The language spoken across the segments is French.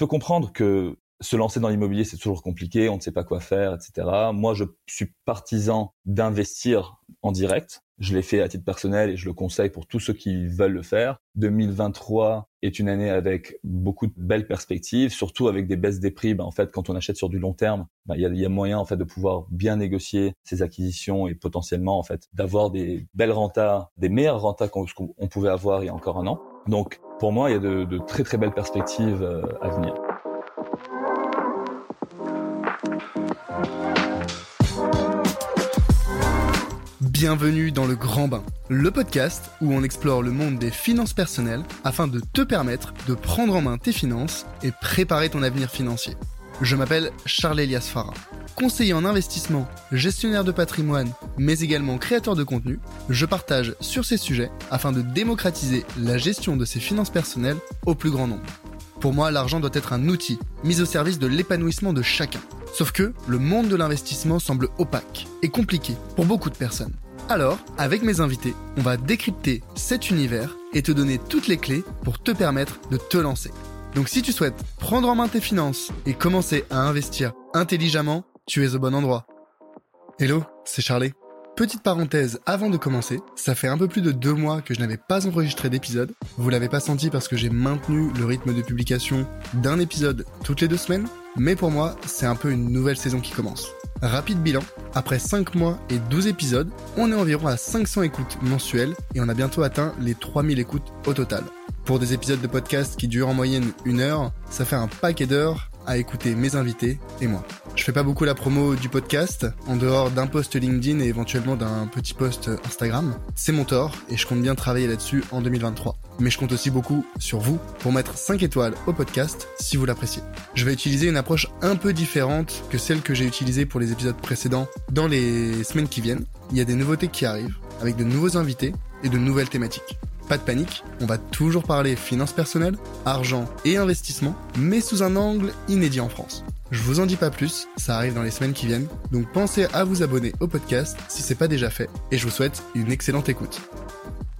peux comprendre que se lancer dans l'immobilier, c'est toujours compliqué, on ne sait pas quoi faire, etc. Moi, je suis partisan d'investir en direct. Je l'ai fait à titre personnel et je le conseille pour tous ceux qui veulent le faire. 2023 est une année avec beaucoup de belles perspectives, surtout avec des baisses des prix. Ben, en fait, quand on achète sur du long terme, ben, il y, a, moyen en fait de pouvoir bien négocier ses acquisitions et potentiellement en fait d'avoir des belles rentas, des meilleures rentas qu'on pouvait avoir il y a encore un an. Donc, pour moi, il y a de, de très très belles perspectives euh, à venir. Bienvenue dans le Grand Bain, le podcast où on explore le monde des finances personnelles afin de te permettre de prendre en main tes finances et préparer ton avenir financier. Je m'appelle Charles Elias Farah. Conseiller en investissement, gestionnaire de patrimoine, mais également créateur de contenu, je partage sur ces sujets afin de démocratiser la gestion de ses finances personnelles au plus grand nombre. Pour moi, l'argent doit être un outil mis au service de l'épanouissement de chacun. Sauf que le monde de l'investissement semble opaque et compliqué pour beaucoup de personnes. Alors, avec mes invités, on va décrypter cet univers et te donner toutes les clés pour te permettre de te lancer. Donc si tu souhaites prendre en main tes finances et commencer à investir intelligemment, tu es au bon endroit. Hello, c'est Charlie. Petite parenthèse avant de commencer, ça fait un peu plus de deux mois que je n'avais pas enregistré d'épisode. Vous l'avez pas senti parce que j'ai maintenu le rythme de publication d'un épisode toutes les deux semaines, mais pour moi, c'est un peu une nouvelle saison qui commence. Rapide bilan, après 5 mois et 12 épisodes, on est environ à 500 écoutes mensuelles et on a bientôt atteint les 3000 écoutes au total. Pour des épisodes de podcast qui durent en moyenne une heure, ça fait un paquet d'heures à écouter mes invités et moi. Je fais pas beaucoup la promo du podcast, en dehors d'un post LinkedIn et éventuellement d'un petit post Instagram. C'est mon tort et je compte bien travailler là-dessus en 2023. Mais je compte aussi beaucoup sur vous pour mettre 5 étoiles au podcast si vous l'appréciez. Je vais utiliser une approche un peu différente que celle que j'ai utilisée pour les épisodes précédents dans les semaines qui viennent. Il y a des nouveautés qui arrivent, avec de nouveaux invités et de nouvelles thématiques. Pas de panique, on va toujours parler finances personnelles, argent et investissement, mais sous un angle inédit en France. Je vous en dis pas plus, ça arrive dans les semaines qui viennent, donc pensez à vous abonner au podcast si c'est pas déjà fait, et je vous souhaite une excellente écoute.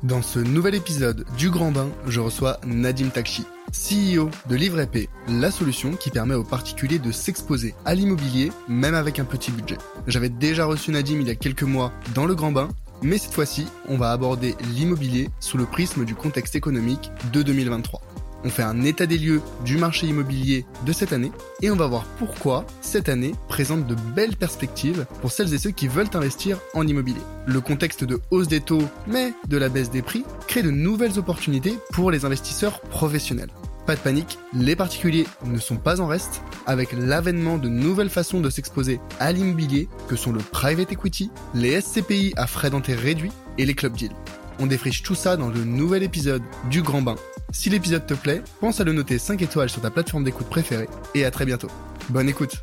Dans ce nouvel épisode du Grand Bain, je reçois Nadim Takchi, CEO de Livre Épée, la solution qui permet aux particuliers de s'exposer à l'immobilier même avec un petit budget. J'avais déjà reçu Nadim il y a quelques mois dans le Grand Bain mais cette fois-ci, on va aborder l'immobilier sous le prisme du contexte économique de 2023. On fait un état des lieux du marché immobilier de cette année et on va voir pourquoi cette année présente de belles perspectives pour celles et ceux qui veulent investir en immobilier. Le contexte de hausse des taux, mais de la baisse des prix, crée de nouvelles opportunités pour les investisseurs professionnels. Pas de panique, les particuliers ne sont pas en reste avec l'avènement de nouvelles façons de s'exposer à l'immobilier que sont le private equity, les SCPI à frais d'entrée réduits et les club deals. On défriche tout ça dans le nouvel épisode du Grand Bain. Si l'épisode te plaît, pense à le noter 5 étoiles sur ta plateforme d'écoute préférée et à très bientôt. Bonne écoute.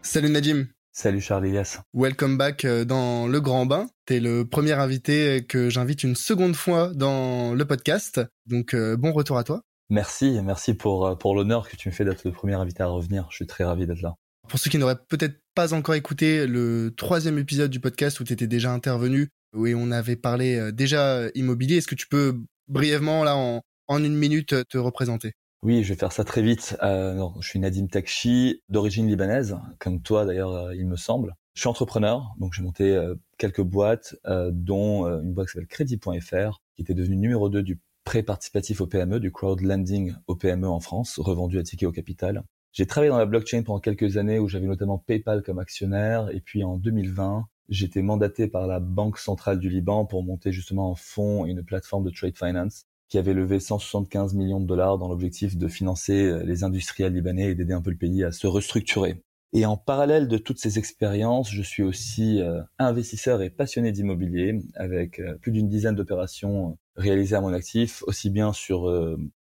Salut Nadim. Salut Charlie, yes. Welcome back euh, dans Le Grand Bain. T'es le premier invité que j'invite une seconde fois dans le podcast. Donc euh, bon retour à toi. Merci, merci pour, euh, pour l'honneur que tu me fais d'être le premier invité à revenir. Je suis très ravi d'être là. Pour ceux qui n'auraient peut-être pas encore écouté le troisième épisode du podcast où tu étais déjà intervenu, où on avait parlé déjà immobilier, est-ce que tu peux brièvement, là, en, en une minute, te représenter oui, je vais faire ça très vite. Euh, non, je suis Nadim Takchi, d'origine libanaise, comme toi d'ailleurs, euh, il me semble. Je suis entrepreneur, donc j'ai monté euh, quelques boîtes, euh, dont une boîte qui s'appelle Crédit.fr, qui était devenue numéro 2 du prêt participatif au PME, du crowdlending au PME en France, revendu à ticket au capital. J'ai travaillé dans la blockchain pendant quelques années où j'avais notamment PayPal comme actionnaire, et puis en 2020, j'étais mandaté par la Banque centrale du Liban pour monter justement un fonds et une plateforme de trade finance qui avait levé 175 millions de dollars dans l'objectif de financer euh, les industriels libanais et d'aider un peu le pays à se restructurer. Et en parallèle de toutes ces expériences, je suis aussi euh, investisseur et passionné d'immobilier, avec euh, plus d'une dizaine d'opérations réalisées à mon actif, aussi bien sur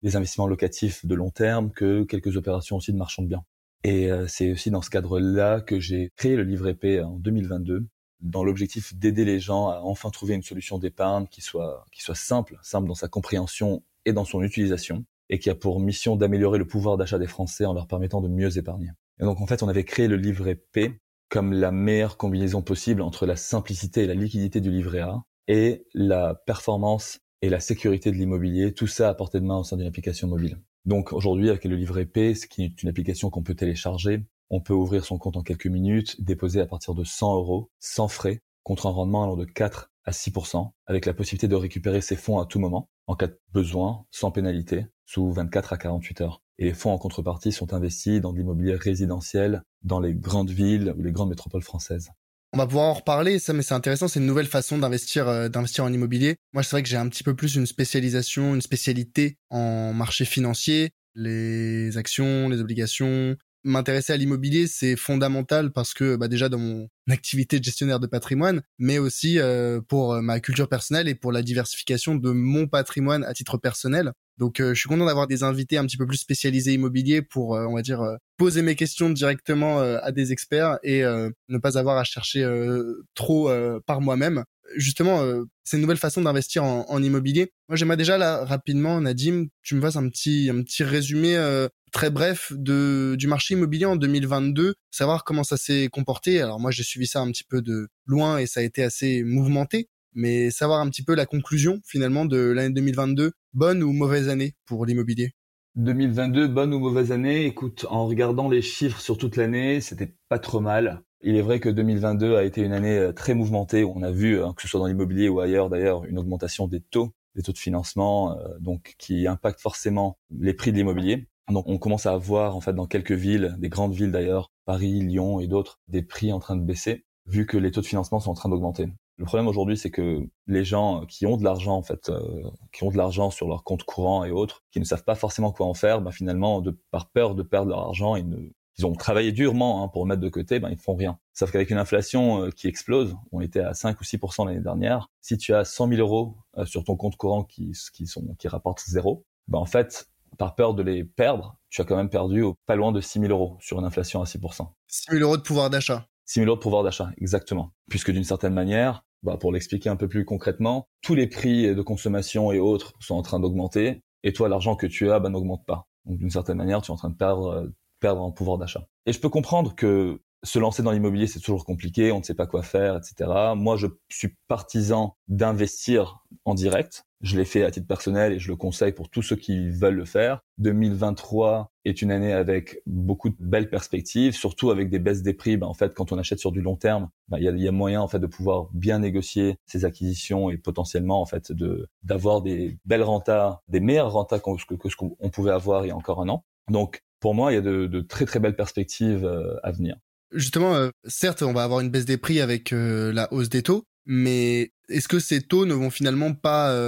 des investissements locatifs de long terme que quelques opérations aussi de marchand de biens. Et c'est aussi dans ce cadre-là que j'ai créé le livre épais en 2022, dans l'objectif d'aider les gens à enfin trouver une solution d'épargne qui soit, qui soit simple, simple dans sa compréhension et dans son utilisation, et qui a pour mission d'améliorer le pouvoir d'achat des Français en leur permettant de mieux épargner. Et donc en fait, on avait créé le livret P comme la meilleure combinaison possible entre la simplicité et la liquidité du livret A et la performance et la sécurité de l'immobilier, tout ça à portée de main au sein d'une application mobile. Donc aujourd'hui, avec le livret P, ce qui est une application qu'on peut télécharger, on peut ouvrir son compte en quelques minutes, déposer à partir de 100 euros, sans frais, contre un rendement allant de 4 à 6%, avec la possibilité de récupérer ses fonds à tout moment, en cas de besoin, sans pénalité, sous 24 à 48 heures. Et les fonds en contrepartie sont investis dans l'immobilier résidentiel, dans les grandes villes ou les grandes métropoles françaises. On va pouvoir en reparler, ça, mais c'est intéressant, c'est une nouvelle façon d'investir, euh, d'investir en immobilier. Moi, c'est vrai que j'ai un petit peu plus une spécialisation, une spécialité en marché financier, les actions, les obligations. M'intéresser à l'immobilier, c'est fondamental parce que bah, déjà dans mon activité de gestionnaire de patrimoine, mais aussi euh, pour euh, ma culture personnelle et pour la diversification de mon patrimoine à titre personnel. Donc euh, je suis content d'avoir des invités un petit peu plus spécialisés immobilier pour, on va dire, poser mes questions directement à des experts et ne pas avoir à chercher trop par moi-même. Justement, c'est une nouvelle façon d'investir en, en, immobilier. Moi, j'aimerais déjà là rapidement, Nadim, tu me fasses un petit un petit résumé très bref de du marché immobilier en 2022, savoir comment ça s'est comporté. Alors moi, j'ai suivi ça un petit peu de loin et ça a été assez mouvementé, mais savoir un petit peu la conclusion finalement de l'année 2022, bonne ou mauvaise année pour l'immobilier? 2022, bonne ou mauvaise année? Écoute, en regardant les chiffres sur toute l'année, c'était pas trop mal. Il est vrai que 2022 a été une année euh, très mouvementée. On a vu, hein, que ce soit dans l'immobilier ou ailleurs d'ailleurs, une augmentation des taux, des taux de financement, euh, donc qui impacte forcément les prix de l'immobilier. Donc on commence à avoir en fait dans quelques villes, des grandes villes d'ailleurs, Paris, Lyon et d'autres, des prix en train de baisser vu que les taux de financement sont en train d'augmenter. Le problème aujourd'hui, c'est que les gens qui ont de l'argent en fait, euh, qui ont de l'argent sur leur compte courant et autres, qui ne savent pas forcément quoi en faire, ben finalement, de, par peur de perdre leur argent, ils, ne, ils ont travaillé durement hein, pour mettre de côté, ben ils font rien. Sauf qu'avec une inflation euh, qui explose, on était à 5 ou 6% l'année dernière. Si tu as 100 000 euros euh, sur ton compte courant qui, qui sont qui rapportent zéro, ben en fait, par peur de les perdre, tu as quand même perdu pas loin de 6 000 euros sur une inflation à 6%. 6 000 euros de pouvoir d'achat. 6 000 euros de pouvoir d'achat, exactement. Puisque d'une certaine manière, bah, pour l'expliquer un peu plus concrètement, tous les prix de consommation et autres sont en train d'augmenter, et toi, l'argent que tu as bah, n'augmente pas. Donc d'une certaine manière, tu es en train de perdre, euh, perdre en pouvoir d'achat. Et je peux comprendre que se lancer dans l'immobilier, c'est toujours compliqué, on ne sait pas quoi faire, etc. Moi, je suis partisan d'investir en direct. Je l'ai fait à titre personnel et je le conseille pour tous ceux qui veulent le faire. 2023 est une année avec beaucoup de belles perspectives, surtout avec des baisses des prix. Ben, en fait, quand on achète sur du long terme, ben, il y, a, y, a, moyen en fait de pouvoir bien négocier ses acquisitions et potentiellement en fait de d'avoir des belles rentas, des meilleures rentas que ce qu'on pouvait avoir il y a encore un an. Donc pour moi, il y a de, très très belles perspectives euh, à venir. Justement, euh, certes, on va avoir une baisse des prix avec euh, la hausse des taux, mais est-ce que ces taux ne vont finalement pas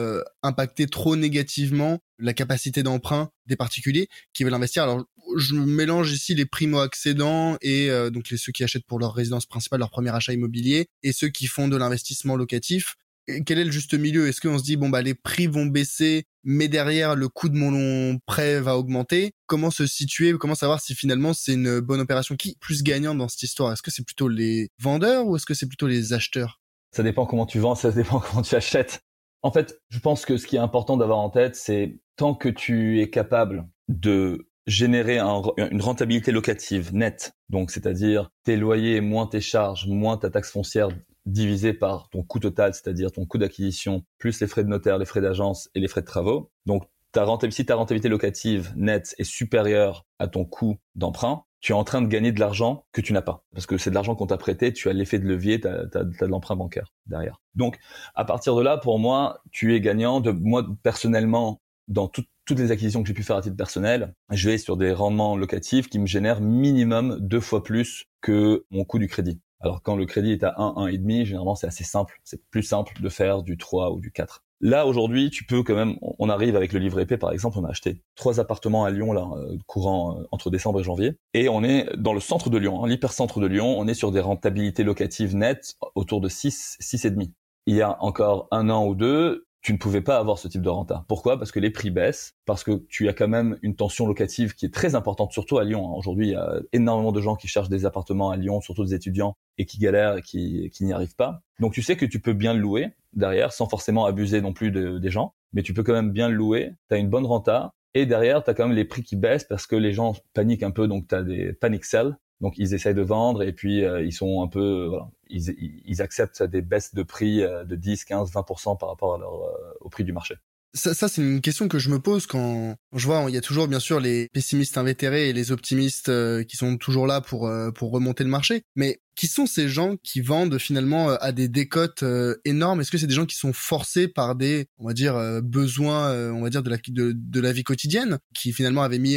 impacter trop négativement la capacité d'emprunt des particuliers qui veulent investir? Alors, je mélange ici les primo-accédants et donc les ceux qui achètent pour leur résidence principale, leur premier achat immobilier, et ceux qui font de l'investissement locatif quel est le juste milieu? Est-ce qu'on se dit bon bah les prix vont baisser, mais derrière le coût de mon prêt va augmenter? Comment se situer Comment savoir si finalement c'est une bonne opération? Qui plus gagnant dans cette histoire? Est-ce que c'est plutôt les vendeurs ou est-ce que c'est plutôt les acheteurs? Ça dépend comment tu vends, ça dépend comment tu achètes. En fait, je pense que ce qui est important d'avoir en tête, c'est tant que tu es capable de générer une rentabilité locative nette, donc c'est-à-dire tes loyers moins tes charges, moins ta taxe foncière divisé par ton coût total, c'est-à-dire ton coût d'acquisition, plus les frais de notaire, les frais d'agence et les frais de travaux. Donc, ta rentabilité, si ta rentabilité locative nette est supérieure à ton coût d'emprunt, tu es en train de gagner de l'argent que tu n'as pas. Parce que c'est de l'argent qu'on t'a prêté, tu as l'effet de levier, tu as, de l'emprunt bancaire derrière. Donc, à partir de là, pour moi, tu es gagnant. De moi, personnellement, dans toutes les acquisitions que j'ai pu faire à titre personnel, je vais sur des rendements locatifs qui me génèrent minimum deux fois plus que mon coût du crédit. Alors quand le crédit est à 1, 1,5, généralement c'est assez simple. C'est plus simple de faire du 3 ou du 4. Là aujourd'hui, tu peux quand même. On arrive avec le livre épais par exemple. On a acheté trois appartements à Lyon là, euh, courant euh, entre décembre et janvier, et on est dans le centre de Lyon, hein, l'hypercentre de Lyon. On est sur des rentabilités locatives nettes autour de 6, 6 et demi. Il y a encore un an ou deux, tu ne pouvais pas avoir ce type de renta. Pourquoi? Parce que les prix baissent, parce que tu as quand même une tension locative qui est très importante, surtout à Lyon. Hein. Aujourd'hui, il y a énormément de gens qui cherchent des appartements à Lyon, surtout des étudiants, et qui galèrent et qui, n'y arrivent pas. Donc tu sais que tu peux bien le louer derrière, sans forcément abuser non plus des gens, mais tu peux quand même bien le louer, tu as une bonne renta, et derrière, tu as quand même les prix qui baissent parce que les gens paniquent un peu, donc tu as des panic sell, donc ils essayent de vendre et puis euh, ils sont un peu, voilà, ils, ils, acceptent des baisses de prix euh, de 10, 15, 20% par rapport à leur, euh, au prix du marché. Ça, ça c'est une question que je me pose quand je vois, il y a toujours bien sûr les pessimistes invétérés et les optimistes euh, qui sont toujours là pour euh, pour remonter le marché. Mais qui sont ces gens qui vendent finalement euh, à des décotes énormes? Est-ce que c'est des gens qui sont forcés par des, on va dire, besoins, on va dire de la de, de la vie quotidienne, qui finalement avaient mis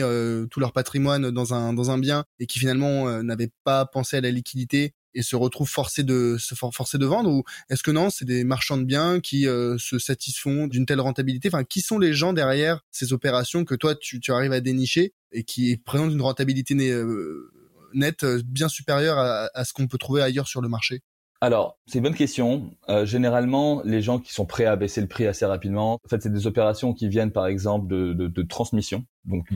tout leur patrimoine dans un dans un bien et qui finalement n'avaient pas pensé à la liquidité et se retrouvent forcés de se forcer de vendre ou est-ce que non c'est des marchands de biens qui euh, se satisfont d'une telle rentabilité? Enfin qui sont les gens derrière ces opérations que toi tu, arrives à dénicher et qui présentent une rentabilité euh, nette euh, bien supérieure à, ce qu'on peut trouver ailleurs sur le marché? Alors, c'est une bonne question. Généralement, les gens qui sont prêts à baisser le prix assez rapidement, en fait, c'est des opérations qui viennent, par exemple, de, de, de transmission. Donc,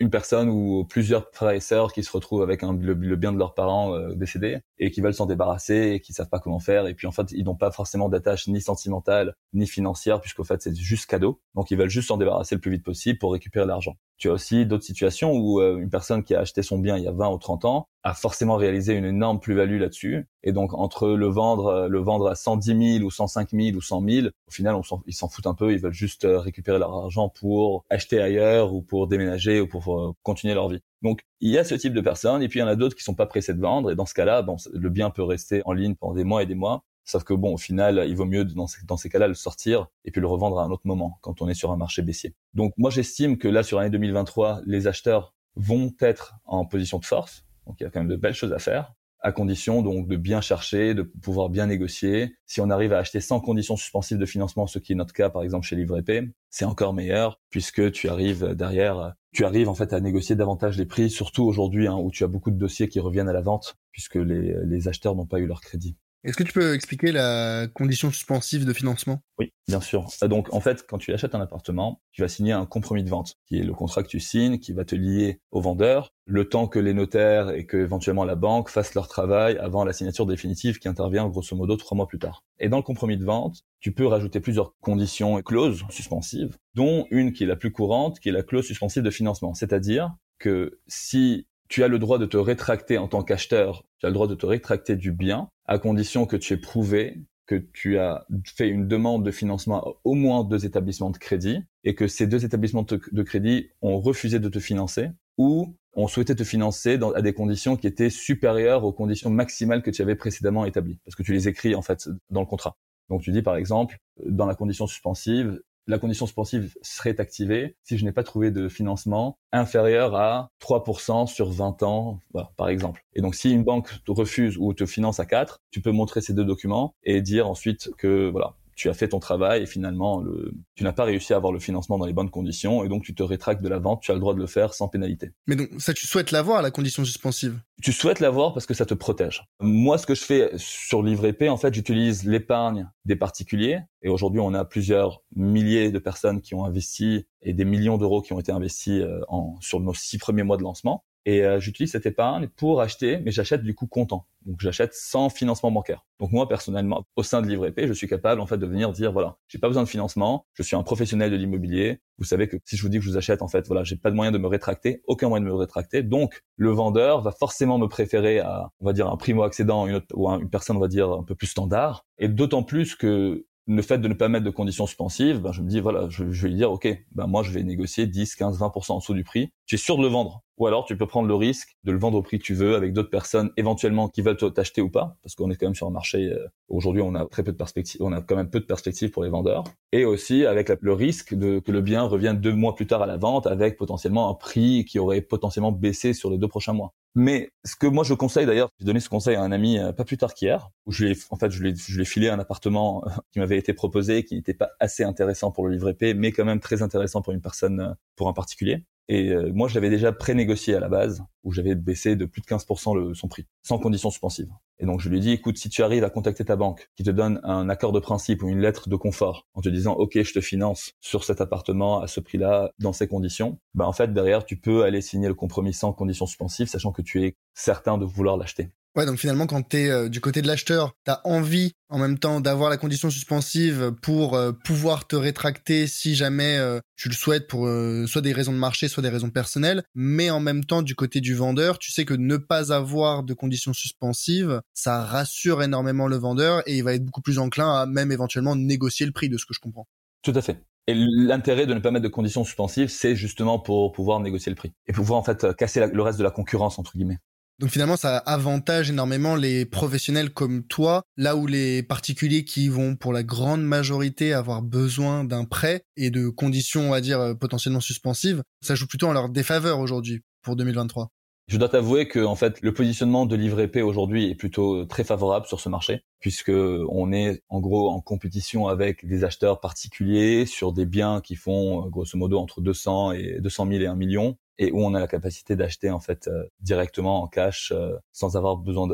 une personne ou plusieurs frères et sœurs qui se retrouvent avec le, bien de leurs parents euh, décédés et qui veulent s'en débarrasser et qui savent pas comment faire et puis en fait ils n'ont pas forcément d'attache ni sentimentale ni financière puisqu'au fait c'est juste cadeau donc ils veulent juste s'en débarrasser le plus vite possible pour récupérer l'argent. Tu as aussi d'autres situations où euh, une personne qui a acheté son bien il y a 20 ou 30 ans a forcément réalisé une énorme plus-value là-dessus. Et donc, entre le vendre, euh, le vendre à 110 000 ou 105 000 ou 100 000, au final, ils s'en foutent un peu. Ils veulent juste euh, récupérer leur argent pour acheter ailleurs ou pour déménager ou pour continuer leur vie. Donc, il y a ce type de personnes. Et puis, il y en a d'autres qui sont pas pressés de vendre. Et dans ce cas-là, le bien peut rester en ligne pendant des mois et des mois. Sauf que bon, au final, il vaut mieux dans ces, cas-là le sortir et puis le revendre à un autre moment quand on est sur un marché baissier. Donc moi, j'estime que là, sur l'année 2023, les acheteurs vont être en position de force donc il y a quand même de belles choses à faire, à condition donc de bien chercher, de pouvoir bien négocier. Si on arrive à acheter sans conditions suspensives de financement, ce qui est notre cas par exemple chez Livre c'est encore meilleur puisque tu arrives derrière, tu arrives en fait à négocier davantage les prix, surtout aujourd'hui hein, où tu as beaucoup de dossiers qui reviennent à la vente puisque les acheteurs n'ont pas eu leur crédit. Est-ce que tu peux expliquer la condition suspensive de financement? Oui, bien sûr. Euh, donc en fait, quand tu achètes un appartement, tu vas signer un compromis de vente, qui est le contrat que tu signes, qui va te lier au vendeur, le temps que les notaires et que éventuellement la banque fassent leur travail avant la signature définitive qui intervient grosso modo trois mois plus tard. Et dans le compromis de vente, tu peux rajouter plusieurs conditions et clauses suspensives, dont une qui est la plus courante, qui est la clause suspensive de financement. C'est-à-dire que si tu as le droit de te rétracter en tant qu'acheteur, tu as le droit de te rétracter du bien, à condition que tu aies prouvé que tu as fait une demande de financement au moins deux établissements de crédit et que ces deux établissements de crédit ont refusé de te financer ou ont souhaité te financer à des conditions qui étaient supérieures aux conditions maximales que tu avais précédemment établies, parce que tu les écris en fait dans le contrat. Donc tu dis par exemple, dans la condition suspensive, la condition suspensive serait activée si je n'ai pas trouvé de financement inférieur à 3% sur 20 ans, par exemple. Et donc, si une banque te refuse ou te finance à 4, tu peux montrer ces deux documents et dire ensuite que, voilà, tu as fait ton travail et finalement le, tu n'as pas réussi à avoir le financement dans les bonnes conditions et donc tu te rétractes de la vente, tu as le droit de le faire sans pénalité. Mais donc ça tu souhaites l'avoir la condition suspensive? Tu souhaites l'avoir parce que ça te protège. Moi ce que je fais sur Livre épée en fait j'utilise l'épargne des particuliers et aujourd'hui on a plusieurs milliers de personnes qui ont investi et des millions d'euros qui ont été investis euh, en, sur nos six premiers mois de lancement et euh, j'utilise cette épargne pour acheter, mais j'achète du coup comptant. Donc j'achète sans financement bancaire. Donc moi personnellement, au sein de Livre Épée, je suis capable en fait de venir dire voilà, j'ai pas besoin de financement, je suis un professionnel de l'immobilier. Vous savez que si je vous dis que je vous achète en fait, voilà, j'ai pas de moyen de me rétracter, aucun moyen de me rétracter. Donc le vendeur va forcément me préférer à, on va dire un primo accédant une ou une personne on va dire un peu plus standard. Et d'autant plus que le fait de ne pas mettre de conditions suspensives, ben je me dis voilà, je, je vais lui dire ok, ben moi je vais négocier 10, 15, 20% en dessous du prix. Tu es sûr de le vendre. Ou alors tu peux prendre le risque de le vendre au prix que tu veux avec d'autres personnes éventuellement qui veulent t'acheter ou pas, parce qu'on est quand même sur un marché. Euh, aujourd'hui, on a très peu de perspectives, on a quand même peu de perspectives pour les vendeurs. Et aussi avec le risque de que le bien revienne deux mois plus tard à la vente avec potentiellement un prix qui aurait potentiellement baissé sur les deux prochains mois. Mais ce que moi je conseille d'ailleurs, j'ai donné ce conseil à un ami euh, pas plus tard qu'hier, où je lui ai, en fait je lui ai, je lui ai filé un appartement euh, qui m'avait été proposé, qui n'était pas assez intéressant pour le livre épais, mais quand même très intéressant pour une personne, pour un particulier. Et moi, je l'avais déjà pré-négocié à la base, où j'avais baissé de plus de 15% le, son prix, sans condition suspensive. Et donc, je lui ai dit, écoute, si tu arrives à contacter ta banque, qui te donne un accord de principe ou une lettre de confort, en te disant, OK, je te finance sur cet appartement à ce prix-là, dans ces conditions, bah, en fait, derrière, tu peux aller signer le compromis sans condition suspensive, sachant que tu es certain de vouloir l'acheter. Ouais, donc finalement, quand tu es euh, du côté de l'acheteur, tu as envie en même temps d'avoir la condition suspensive pour euh, pouvoir te rétracter si jamais euh, tu le souhaites pour soit des raisons de marché, soit des raisons personnelles. Mais en même temps, du côté du vendeur, tu sais que ne pas avoir de condition suspensive, ça rassure énormément le vendeur et il va être beaucoup plus enclin à même éventuellement négocier le prix de ce que je comprends. Tout à fait. Et l'intérêt de ne pas mettre de conditions suspensives, c'est justement pour pouvoir négocier le prix et pouvoir en fait casser le reste de la concurrence entre guillemets. Donc finalement, ça avantage énormément les professionnels comme toi, là où les particuliers qui vont pour la grande majorité avoir besoin d'un prêt et de conditions, on va dire, euh, potentiellement suspensives, ça joue plutôt en leur défaveur aujourd'hui pour 2023. Je dois t'avouer que en fait le positionnement de livre épais aujourd'hui est plutôt très favorable sur ce marché puisque on est en gros en compétition avec des acheteurs particuliers sur des biens qui font grosso modo entre 200 et 200 000 et 1 million et où on a la capacité d'acheter en fait euh, directement en cash euh, sans avoir besoin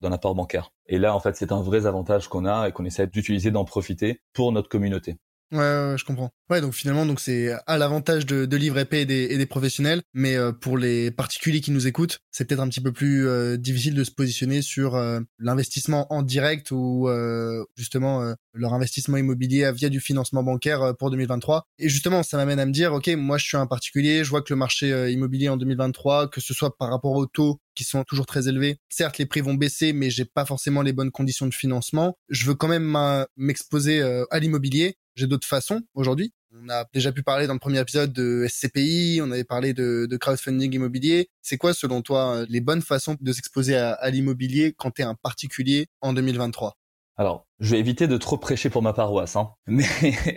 d'un apport bancaire. Et là en fait c'est un vrai avantage qu'on a et qu'on essaie d'utiliser d'en profiter pour notre communauté. Ouais, ouais, je comprends. Ouais, donc finalement, donc c'est à l'avantage de, de livre épais et des, et des professionnels, mais euh, pour les particuliers qui nous écoutent, c'est peut-être un petit peu plus euh, difficile de se positionner sur euh, l'investissement en direct ou justement leur investissement immobilier via du financement bancaire pour 2023. Et justement, ça m'amène à me dire, ok, moi je suis un particulier, je vois que le marché immobilier en 2023, que ce soit par rapport aux taux qui sont toujours très élevés. Certes, les prix vont baisser, mais j'ai pas forcément les bonnes conditions de financement. Je veux quand même m'exposer à l'immobilier j'ai d'autres façons aujourd'hui. On a déjà pu parler dans le premier épisode de SCPI, on avait parlé de, crowdfunding immobilier. C'est quoi, selon toi, les bonnes façons de s'exposer à, à l'immobilier quand tu es un particulier en 2023 alors, je vais éviter de trop prêcher pour ma paroisse, hein. mais,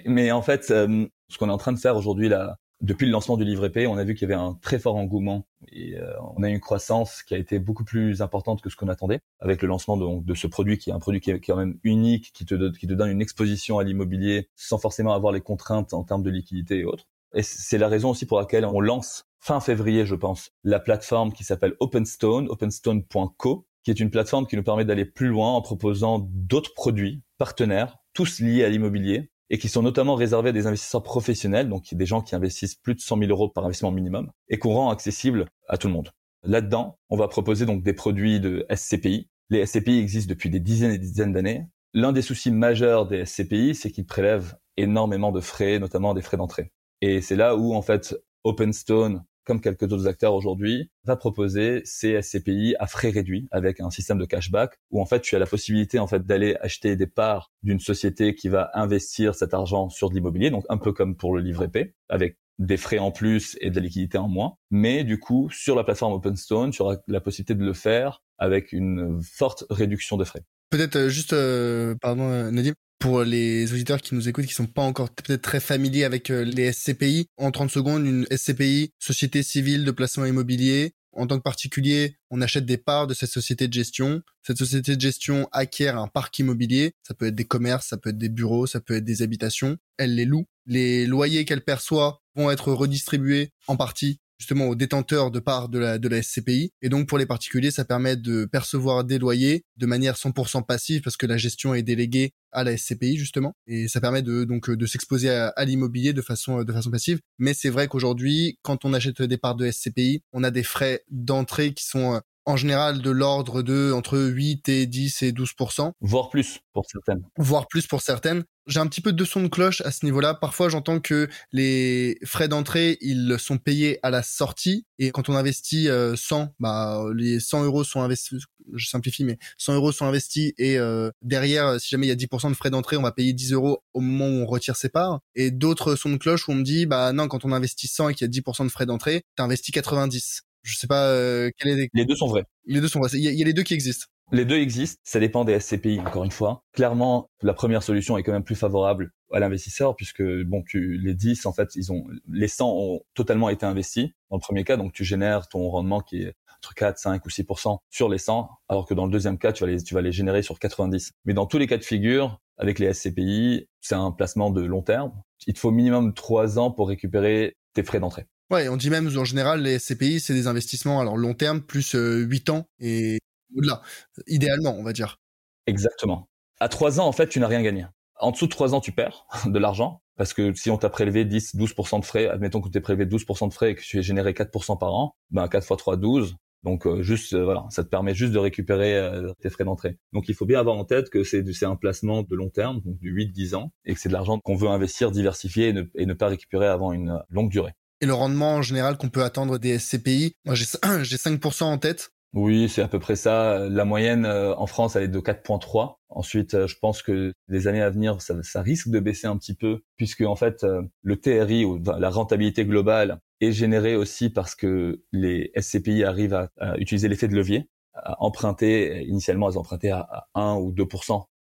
mais en fait, euh, ce qu'on est en train de faire aujourd'hui là, depuis le lancement du livre épais, on a vu qu'il y avait un très fort engouement et euh, on a une croissance qui a été beaucoup plus importante que ce qu'on attendait avec le lancement de, de, ce produit qui est un produit qui est, quand même unique, qui te, qui te donne une exposition à l'immobilier sans forcément avoir les contraintes en termes de liquidité et autres. Et c'est la raison aussi pour laquelle on lance fin février, je pense, la plateforme qui s'appelle Openstone, openstone.co, qui est une plateforme qui nous permet d'aller plus loin en proposant d'autres produits partenaires, tous liés à l'immobilier, et qui sont notamment réservés à des investisseurs professionnels, donc des gens qui investissent plus de 100 000 euros par investissement minimum, et qu'on rend accessible à tout le monde. Là-dedans, on va proposer donc des produits de SCPI. Les SCPI existent depuis des dizaines et des dizaines d'années. L'un des soucis majeurs des SCPI, c'est qu'ils prélèvent énormément de frais, notamment des frais d'entrée. Et c'est là où, en fait, OpenStone comme quelques autres acteurs aujourd'hui, va proposer ces SCPI à frais réduits avec un système de cashback où en fait tu as la possibilité en fait d'aller acheter des parts d'une société qui va investir cet argent sur de l'immobilier, donc un peu comme pour le livret P, avec des frais en plus et de la liquidité en moins. Mais du coup, sur la plateforme OpenStone, tu auras la possibilité de le faire avec une forte réduction de frais. Peut-être euh, juste, euh, pardon euh, Nadim, pour les auditeurs qui nous écoutent, qui sont pas encore peut-être très familiers avec euh, les SCPI, en 30 secondes, une SCPI, Société Civile de Placement Immobilier, en tant que particulier, on achète des parts de cette société de gestion. Cette société de gestion acquiert un parc immobilier. Ça peut être des commerces, ça peut être des bureaux, ça peut être des habitations. Elle les loue. Les loyers qu'elle perçoit vont être redistribués en partie justement aux détenteurs de parts de la, de la SCPI. Et donc pour les particuliers, ça permet de percevoir des loyers de manière 100% passive parce que la gestion est déléguée à la SCPI justement. Et ça permet de donc de s'exposer à, à l'immobilier de façon de façon passive. Mais c'est vrai qu'aujourd'hui, quand on achète des parts de SCPI, on a des frais d'entrée qui sont en général de l'ordre de entre 8 et 10 et 12% voire plus pour certaines. Voire plus pour certaines. J'ai un petit peu de son de cloche à ce niveau-là. Parfois, j'entends que les frais d'entrée, ils sont payés à la sortie. Et quand on investit 100, euh, bah, les 100 euros sont investis, je simplifie, mais 100 euros sont investis. Et euh, derrière, si jamais il y a 10% de frais d'entrée, on va payer 10 euros au moment où on retire ses parts. Et d'autres sons de cloche où on me dit, bah non, quand on investit 100 et qu'il y a 10% de frais d'entrée, t'investis 90. Je sais pas euh, quel est les... les deux sont vrais. Les deux sont vrais. Il y, a, les deux qui existent. Les deux existent, ça dépend des SCPI encore une fois. Clairement, la première solution est quand même plus favorable à l'investisseur puisque bon, tu les 10 en fait, ils ont les 100 ont totalement été investis dans le premier cas, donc tu génères ton rendement qui est entre 4, 5 ou 6 sur les 100, alors que dans le deuxième cas, tu vas les tu vas les générer sur 90. Mais dans tous les cas de figure, avec les SCPI, c'est un placement de long terme. Il te faut minimum 3 ans pour récupérer tes frais d'entrée. Ouais, on dit même en général les SCPI, c'est des investissements alors long terme plus euh, 8 ans et au-delà, idéalement, on va dire. Exactement. À 3 ans, en fait, tu n'as rien gagné. En dessous de 3 ans, tu perds de l'argent parce que si on t'a prélevé 10, 12% de frais, admettons que tu aies prélevé 12% de frais et que tu aies généré 4% par an, ben 4 fois 3, 12. Donc euh, juste euh, voilà, ça te permet juste de récupérer euh, tes frais d'entrée. Donc il faut bien avoir en tête que c'est c'est un placement de long terme, donc du 8-10 ans, et que c'est de l'argent qu'on veut investir, diversifier et ne, et ne pas récupérer avant une longue durée et le rendement en général qu'on peut attendre des SCPI. Moi, j'ai 5% en tête. Oui, c'est à peu près ça. La moyenne euh, en France, elle est de 4.3. Ensuite, euh, je pense que les années à venir, ça, ça, risque de baisser un petit peu, puisque en fait, euh, le TRI ou la rentabilité globale est générée aussi parce que les SCPI arrivent à, à utiliser l'effet de levier, à emprunter. Initialement, elles empruntaient à 1 ou 2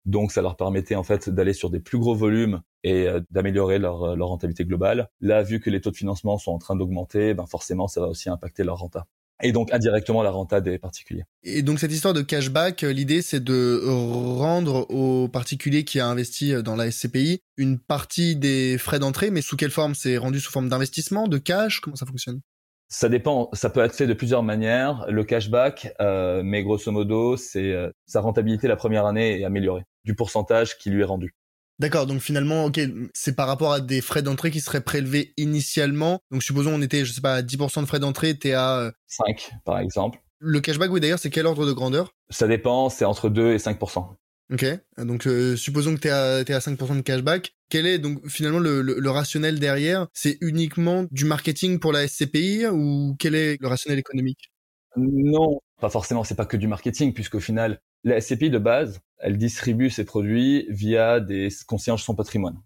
donc ça leur permettait en fait d'aller sur des plus gros volumes et d'améliorer leur, leur rentabilité globale. Là, vu que les taux de financement sont en train d'augmenter, ben forcément ça va aussi impacter leur renta et donc indirectement la renta des particuliers. Et donc cette histoire de cashback, euh, l'idée c'est de rendre aux particuliers qui a investi euh, dans la SCPI une partie des frais d'entrée, mais sous quelle forme? C'est rendu sous forme d'investissement, de cash? Comment ça fonctionne? Ça dépend, ça peut être fait de plusieurs manières. Le cashback, euh, mais grosso modo, c'est sa rentabilité la première année est améliorée du pourcentage qui lui est rendu. D'accord, donc finalement, ok, c'est par rapport à des frais d'entrée qui seraient prélevés initialement. Donc supposons on était, je sais pas, à 10% de frais d'entrée, t'es à... 5 euh, par exemple. Le cashback, oui d'ailleurs, c'est quel ordre de grandeur? Ça dépend, c'est entre 2 et 5%. Ok, donc euh, supposons que t'es à, es à 5% de cashback. Quel est donc finalement le, le rationnel derrière? C'est uniquement du marketing pour la SCPI ou quel est le rationnel économique? Non, pas forcément, c'est pas que du marketing, puisqu'au final, la SCPI de base, elle distribue ses produits via des concierges son patrimoine,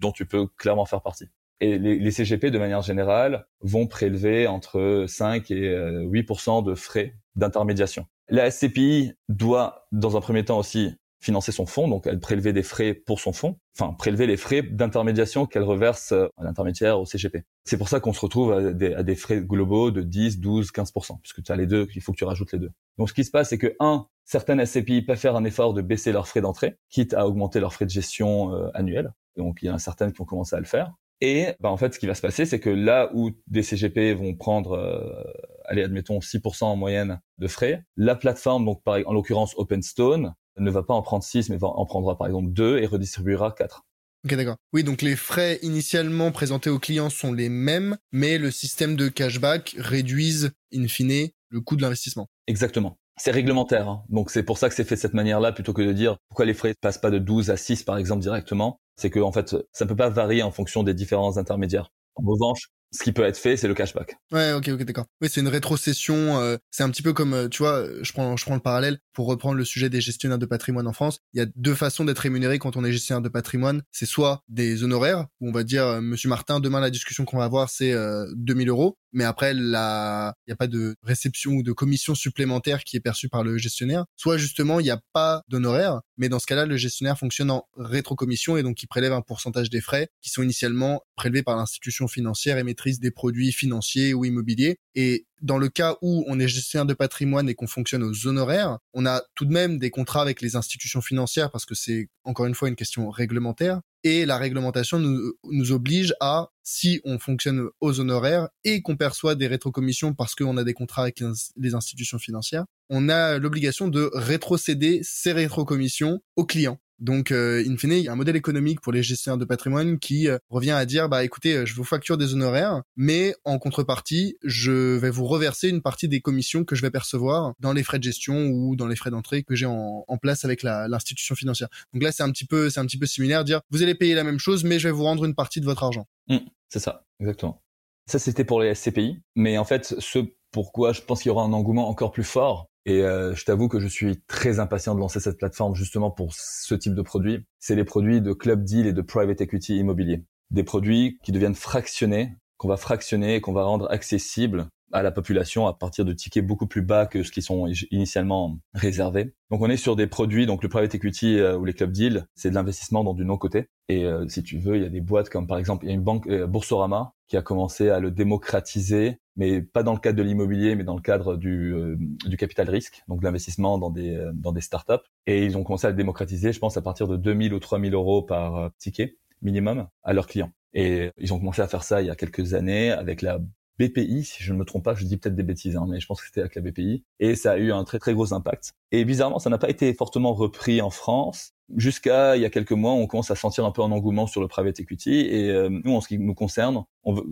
dont tu peux clairement faire partie. Et les, CGP, de manière générale, vont prélever entre 5 et 8% euh, de frais d'intermédiation. La SCPI doit, dans un premier temps aussi, financer son fonds, donc elle prélevait des frais pour son fonds, enfin prélever les frais d'intermédiation qu'elle reverse euh, à l'intermédiaire au CGP. C'est pour ça qu'on se retrouve à des, frais globaux de 10, 12, 15%, puisque tu as les deux, il faut que tu rajoutes les deux. Donc ce qui se passe, c'est que un, certaines SCPI peuvent faire un effort de baisser leurs frais d'entrée, quitte à augmenter leurs frais de gestion euh, annuels. Donc il y en a certaines qui ont commencé à le faire. Et bah, en fait, ce qui va se passer, c'est que là où des CGP vont prendre, euh, allez, admettons 6% en moyenne de frais, la plateforme, donc par, en l'occurrence OpenStone, ne va pas en prendre 6, mais va en prendra par exemple 2 et redistribuera 4. Ok, d'accord. Oui, donc les frais initialement présentés aux clients sont les mêmes, mais le système de cashback réduise, in fine, le coût de l'investissement. Exactement. C'est réglementaire, hein. donc c'est pour ça que c'est fait de cette manière-là, plutôt que de dire pourquoi les frais passent pas de 12 à 6 par exemple directement. C'est que en fait, ça ne peut pas varier en fonction des différents intermédiaires. En revanche, ce qui peut être fait, c'est le cashback. Ouais, ok, ok, d'accord. Oui, c'est une rétrocession. Euh, c'est un petit peu comme, euh, tu vois, je prends, je prends le parallèle pour reprendre le sujet des gestionnaires de patrimoine en France. Il y a deux façons d'être rémunéré quand on est gestionnaire de patrimoine. C'est soit des honoraires, où on va dire, euh, Monsieur Martin, demain la discussion qu'on va avoir, c'est 2000 euros, mais après, la... il n'y a pas de réception ou de commission supplémentaire qui est perçue par le gestionnaire. Soit justement, il n'y a pas d'honoraires, mais dans ce cas-là, le gestionnaire fonctionne en rétrocommission et donc il prélève un pourcentage des frais qui sont initialement prélevés par l'institution financière et maîtrise des produits financiers ou immobiliers. Et dans le cas où on est gestionnaire de patrimoine et qu'on fonctionne aux honoraires, on a tout de même des contrats avec les institutions financières parce que c'est encore une fois une question réglementaire. Et la réglementation nous, oblige à, si on fonctionne aux honoraires et qu'on perçoit des rétrocommissions parce qu'on a des contrats avec les institutions financières, on a l'obligation de rétrocéder ces rétrocommissions aux clients. Donc, euh, in fine, il y a un modèle économique pour les gestionnaires de patrimoine qui euh, revient à dire, bah écoutez, euh, je vous facture des honoraires, mais en contrepartie, je vais vous reverser une partie des commissions que je vais percevoir dans les frais de gestion ou dans les frais d'entrée que j'ai en, place avec l'institution financière. Donc là, c'est un petit peu, c'est un petit peu similaire, dire, vous allez payer la même chose, mais je vais vous rendre une partie de votre argent. Mmh, c'est ça, exactement. Ça, c'était pour les SCPI, mais en fait, ce pourquoi je pense qu'il y aura un engouement encore plus fort, et euh, je t'avoue que je suis très impatient de lancer cette plateforme justement pour ce type de produit. C'est les produits de club deal et de private equity immobilier. Des produits qui deviennent fractionnés, qu'on va fractionner et qu'on va rendre accessibles à la population à partir de tickets beaucoup plus bas que ce qui sont initialement réservés. Donc on est sur des produits, donc le private equity euh, ou les club deals, c'est de l'investissement dans du non-côté. Et euh, si tu veux, il y a des boîtes comme par exemple, il y a une banque, Boursorama, qui a commencé à le démocratiser mais pas dans le cadre de l'immobilier, mais dans le cadre du, euh, du capital risque, donc l'investissement dans des euh, dans des startups. Et ils ont commencé à le démocratiser, je pense, à partir de 2000 ou 3000 euros par euh, ticket minimum à leurs clients. Et ils ont commencé à faire ça il y a quelques années avec la BPI, si je ne me trompe pas, je dis peut-être des bêtises, hein, mais je pense que c'était avec la BPI. Et ça a eu un très très gros impact. Et bizarrement, ça n'a pas été fortement repris en France. Jusqu'à il y a quelques mois, on commence à sentir un peu un engouement sur le private equity. Et nous, en ce qui nous concerne, on veut,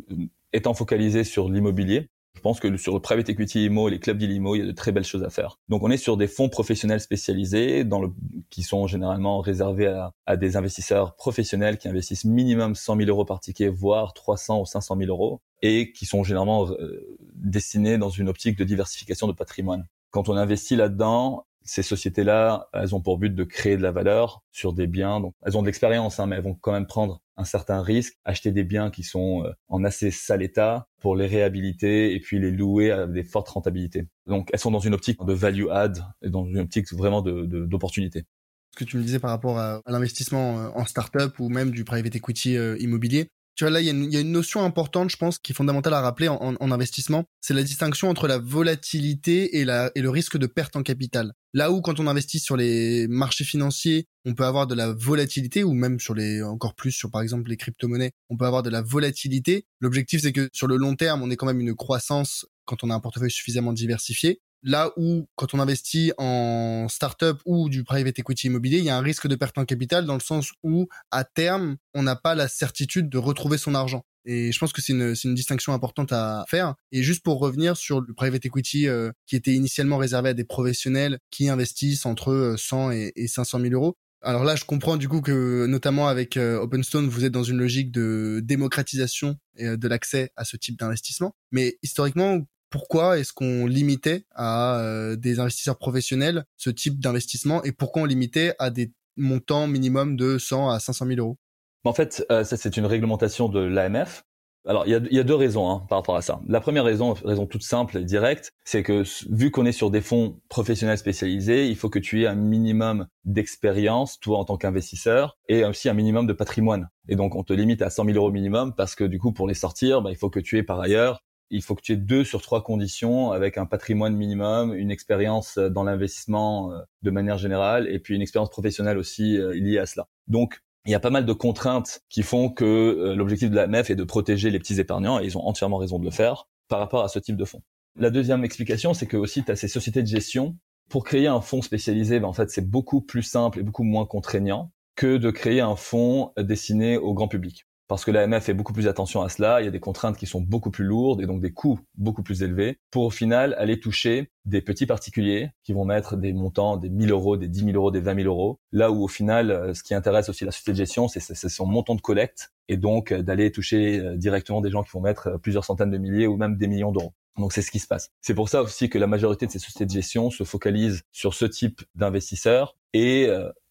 étant focalisé sur l'immobilier, je pense que sur le private equity IMO et les clubs d'IMO, il y a de très belles choses à faire. Donc on est sur des fonds professionnels spécialisés dans le, qui sont généralement réservés à, à, des investisseurs professionnels qui investissent minimum 100 000 euros par ticket, voire 300 ou 500 000 euros, et qui sont généralement euh, destinés dans une optique de diversification de patrimoine. Quand on investit là-dedans, ces sociétés-là, elles ont pour but de créer de la valeur sur des biens. Donc, elles ont de l'expérience, hein, mais elles vont quand même prendre un certain risque, acheter des biens qui sont euh, en assez sale état pour les réhabiliter et puis les louer à des fortes rentabilités. Donc, elles sont dans une optique de value add et dans une optique vraiment d'opportunité. De, Ce que tu me disais par rapport à, l'investissement euh, en start-up ou même du private equity euh, immobilier, tu vois, là, il y, a une notion importante, je pense, qui est fondamentale à rappeler en, investissement. C'est la distinction entre la volatilité et, la, et le risque de perte en capital. Là où, quand on investit sur les marchés financiers, on peut avoir de la volatilité, ou même sur les, encore plus sur, par exemple, les crypto-monnaies, on peut avoir de la volatilité. L'objectif, c'est que sur le long terme, on ait quand même une croissance quand on a un portefeuille suffisamment diversifié. Là où, quand on investit en startup ou du private equity immobilier, il y a un risque de perte en capital dans le sens où, à terme, on n'a pas la certitude de retrouver son argent. Et je pense que c'est une, une, distinction importante à faire. Et juste pour revenir sur le private equity euh, qui était initialement réservé à des professionnels qui investissent entre 100 euh, et, 500 000 euros. Alors là, je comprends du coup que, notamment avec euh, OpenStone, vous êtes dans une logique de démocratisation de l'accès à ce type d'investissement. Mais historiquement, pourquoi est-ce qu'on limitait à euh, des investisseurs professionnels ce type d'investissement et pourquoi on limitait à des montants minimum de 100 à 500 000 euros? En fait, euh, ça c'est une réglementation de l'AMF. Alors il y a, deux raisons hein, par rapport à ça. La première raison, raison toute simple et directe, c'est que vu qu'on est sur des fonds professionnels spécialisés, il faut que tu aies un minimum d'expérience, toi en tant qu'investisseur, et aussi un minimum de patrimoine. Et donc on te limite à 100 000 euros minimum parce que du coup pour les sortir, bah, il faut que tu aies par ailleurs il faut que tu aies deux sur trois conditions avec un patrimoine minimum, une expérience dans l'investissement euh, de manière générale et puis une expérience professionnelle aussi euh, liée à cela. Donc, il y a pas mal de contraintes qui font que euh, l'objectif de la MEF est de protéger les petits épargnants et ils ont entièrement raison de le faire par rapport à ce type de fonds. La deuxième explication, c'est que aussi tu as ces sociétés de gestion. Pour créer un fonds spécialisé, ben, en fait, c'est beaucoup plus simple et beaucoup moins contraignant que de créer un fonds destiné au grand public parce que l'AMF fait beaucoup plus attention à cela, il y a des contraintes qui sont beaucoup plus lourdes et donc des coûts beaucoup plus élevés pour au final aller toucher des petits particuliers qui vont mettre des montants des 1000 euros, des 10 000 euros, des 20 000 euros. Là où au final, euh, ce qui intéresse aussi la société de gestion, c'est son montant de collecte et donc euh, d'aller toucher euh, directement des gens qui vont mettre plusieurs centaines de milliers ou même des millions d'euros. Donc c'est ce qui se passe. C'est pour ça aussi que la majorité de ces sociétés de gestion se focalisent sur ce type d'investisseurs et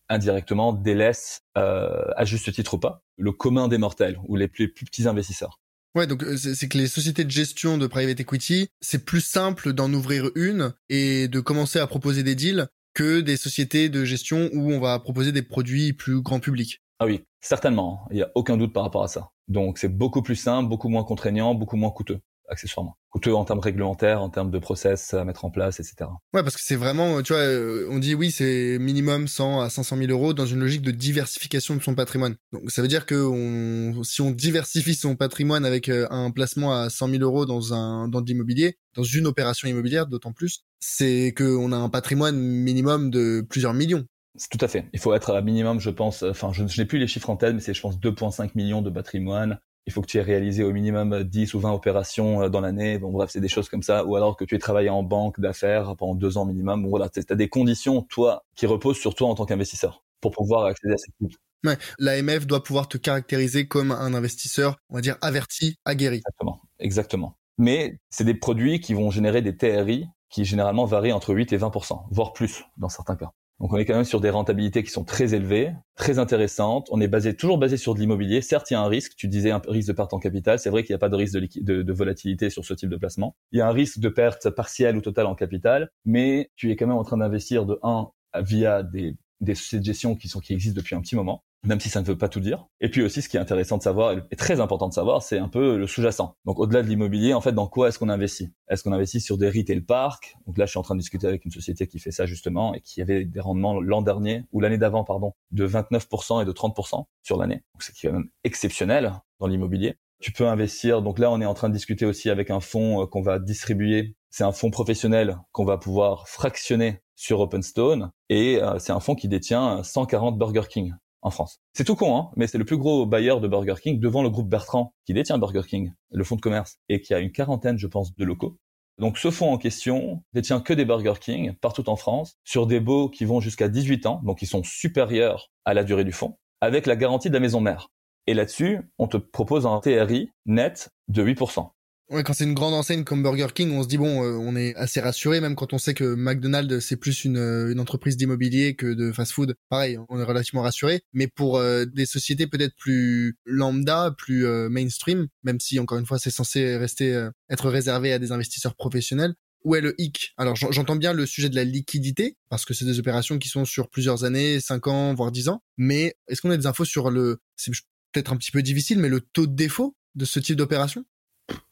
indirectement délaisse, euh, à juste titre ou pas, le commun des mortels ou les plus, petits investisseurs. Ouais, donc euh, c'est que les sociétés de gestion de private equity, c'est plus simple d'en ouvrir une et de commencer à proposer des deals que des sociétés de gestion où on va proposer des produits plus grand public. Ah oui, certainement. Il n'y a aucun doute par rapport à ça. Donc c'est beaucoup plus simple, beaucoup moins contraignant, beaucoup moins coûteux accessoirement. Coûteux en termes réglementaires, en termes de process à mettre en place, etc. Ouais, parce que c'est vraiment, tu vois, euh, on dit oui, c'est minimum 100 à 500 000 euros dans une logique de diversification de son patrimoine. Donc ça veut dire que on, si on diversifie son patrimoine avec euh, un placement à 100 000 euros dans un dans de l'immobilier, dans une opération immobilière, d'autant plus, c'est que on a un patrimoine minimum de plusieurs millions. Tout à fait. Il faut être à minimum, je pense, enfin, je, je n'ai plus les chiffres en tête, mais c'est, je pense, 2,5 millions de patrimoine il faut que tu aies réalisé au minimum 10 ou 20 opérations euh, dans l'année. Bon, bref, c'est des choses comme ça. Ou alors que tu aies travaillé en banque d'affaires pendant deux ans minimum. Bon, voilà, tu as des conditions, toi, qui reposent sur toi en tant qu'investisseur pour pouvoir accéder à cette type. Ouais, l'AMF doit pouvoir te caractériser comme un investisseur, on va dire, averti, aguerri. Exactement, exactement. Mais c'est des produits qui vont générer des TRI qui généralement varient entre 8 et 20%, voire plus dans certains cas. Donc on est quand même sur des rentabilités qui sont très élevées, très intéressantes. On est basé toujours basé sur de l'immobilier. Certes, il y a un risque. Tu disais un risque de perte en capital. C'est vrai qu'il n'y a pas de risque de, de, volatilité sur ce type de placement. Il y a un risque de perte partielle ou totale en capital, mais tu es quand même en train d'investir de 1 via des, des sociétés de gestion qui sont qui existent depuis un petit moment même si ça ne veut pas tout dire. Et puis aussi, ce qui est intéressant de savoir, et très important de savoir, c'est un peu le sous-jacent. Donc au-delà de l'immobilier, en fait, dans quoi est-ce qu'on investit? Est-ce qu'on investit sur des retail parks? Donc là, je suis en train de discuter avec une société qui fait ça justement et qui avait des rendements l'an dernier ou l'année d'avant, pardon, de 29% et de 30% sur l'année. Donc c'est quand même exceptionnel dans l'immobilier. Tu peux investir. Donc là, on est en train de discuter aussi avec un fonds euh, qu'on va distribuer. C'est un fonds professionnel qu'on va pouvoir fractionner sur OpenStone et euh, c'est un fonds qui détient 140 Burger King en France. C'est tout con, hein, mais c'est le plus gros bailleur de Burger King devant le groupe Bertrand, qui détient Burger King, le fonds de commerce, et qui a une quarantaine, je pense, de locaux. Donc ce fonds en question détient que des Burger King partout en France, sur des baux qui vont jusqu'à 18 ans, donc qui sont supérieurs à la durée du fonds, avec la garantie de la maison mère. Et là-dessus, on te propose un TRI net de 8%. Ouais, quand c'est une grande enseigne comme Burger King, on se dit bon, euh, on est assez rassuré, même quand on sait que McDonald's c'est plus une, euh, une entreprise d'immobilier que de fast-food. Pareil, on est relativement rassuré. Mais pour euh, des sociétés peut-être plus lambda, plus mainstream, même si encore une fois c'est censé rester être réservé à des investisseurs professionnels, où est le hic? Alors j'entends bien le sujet de la liquidité, parce que c'est des opérations qui sont sur plusieurs années, 5 ans, voire 10 ans. Mais est-ce qu'on a des infos sur le, c'est peut-être un petit peu difficile, mais le taux de défaut de ce type d'opération?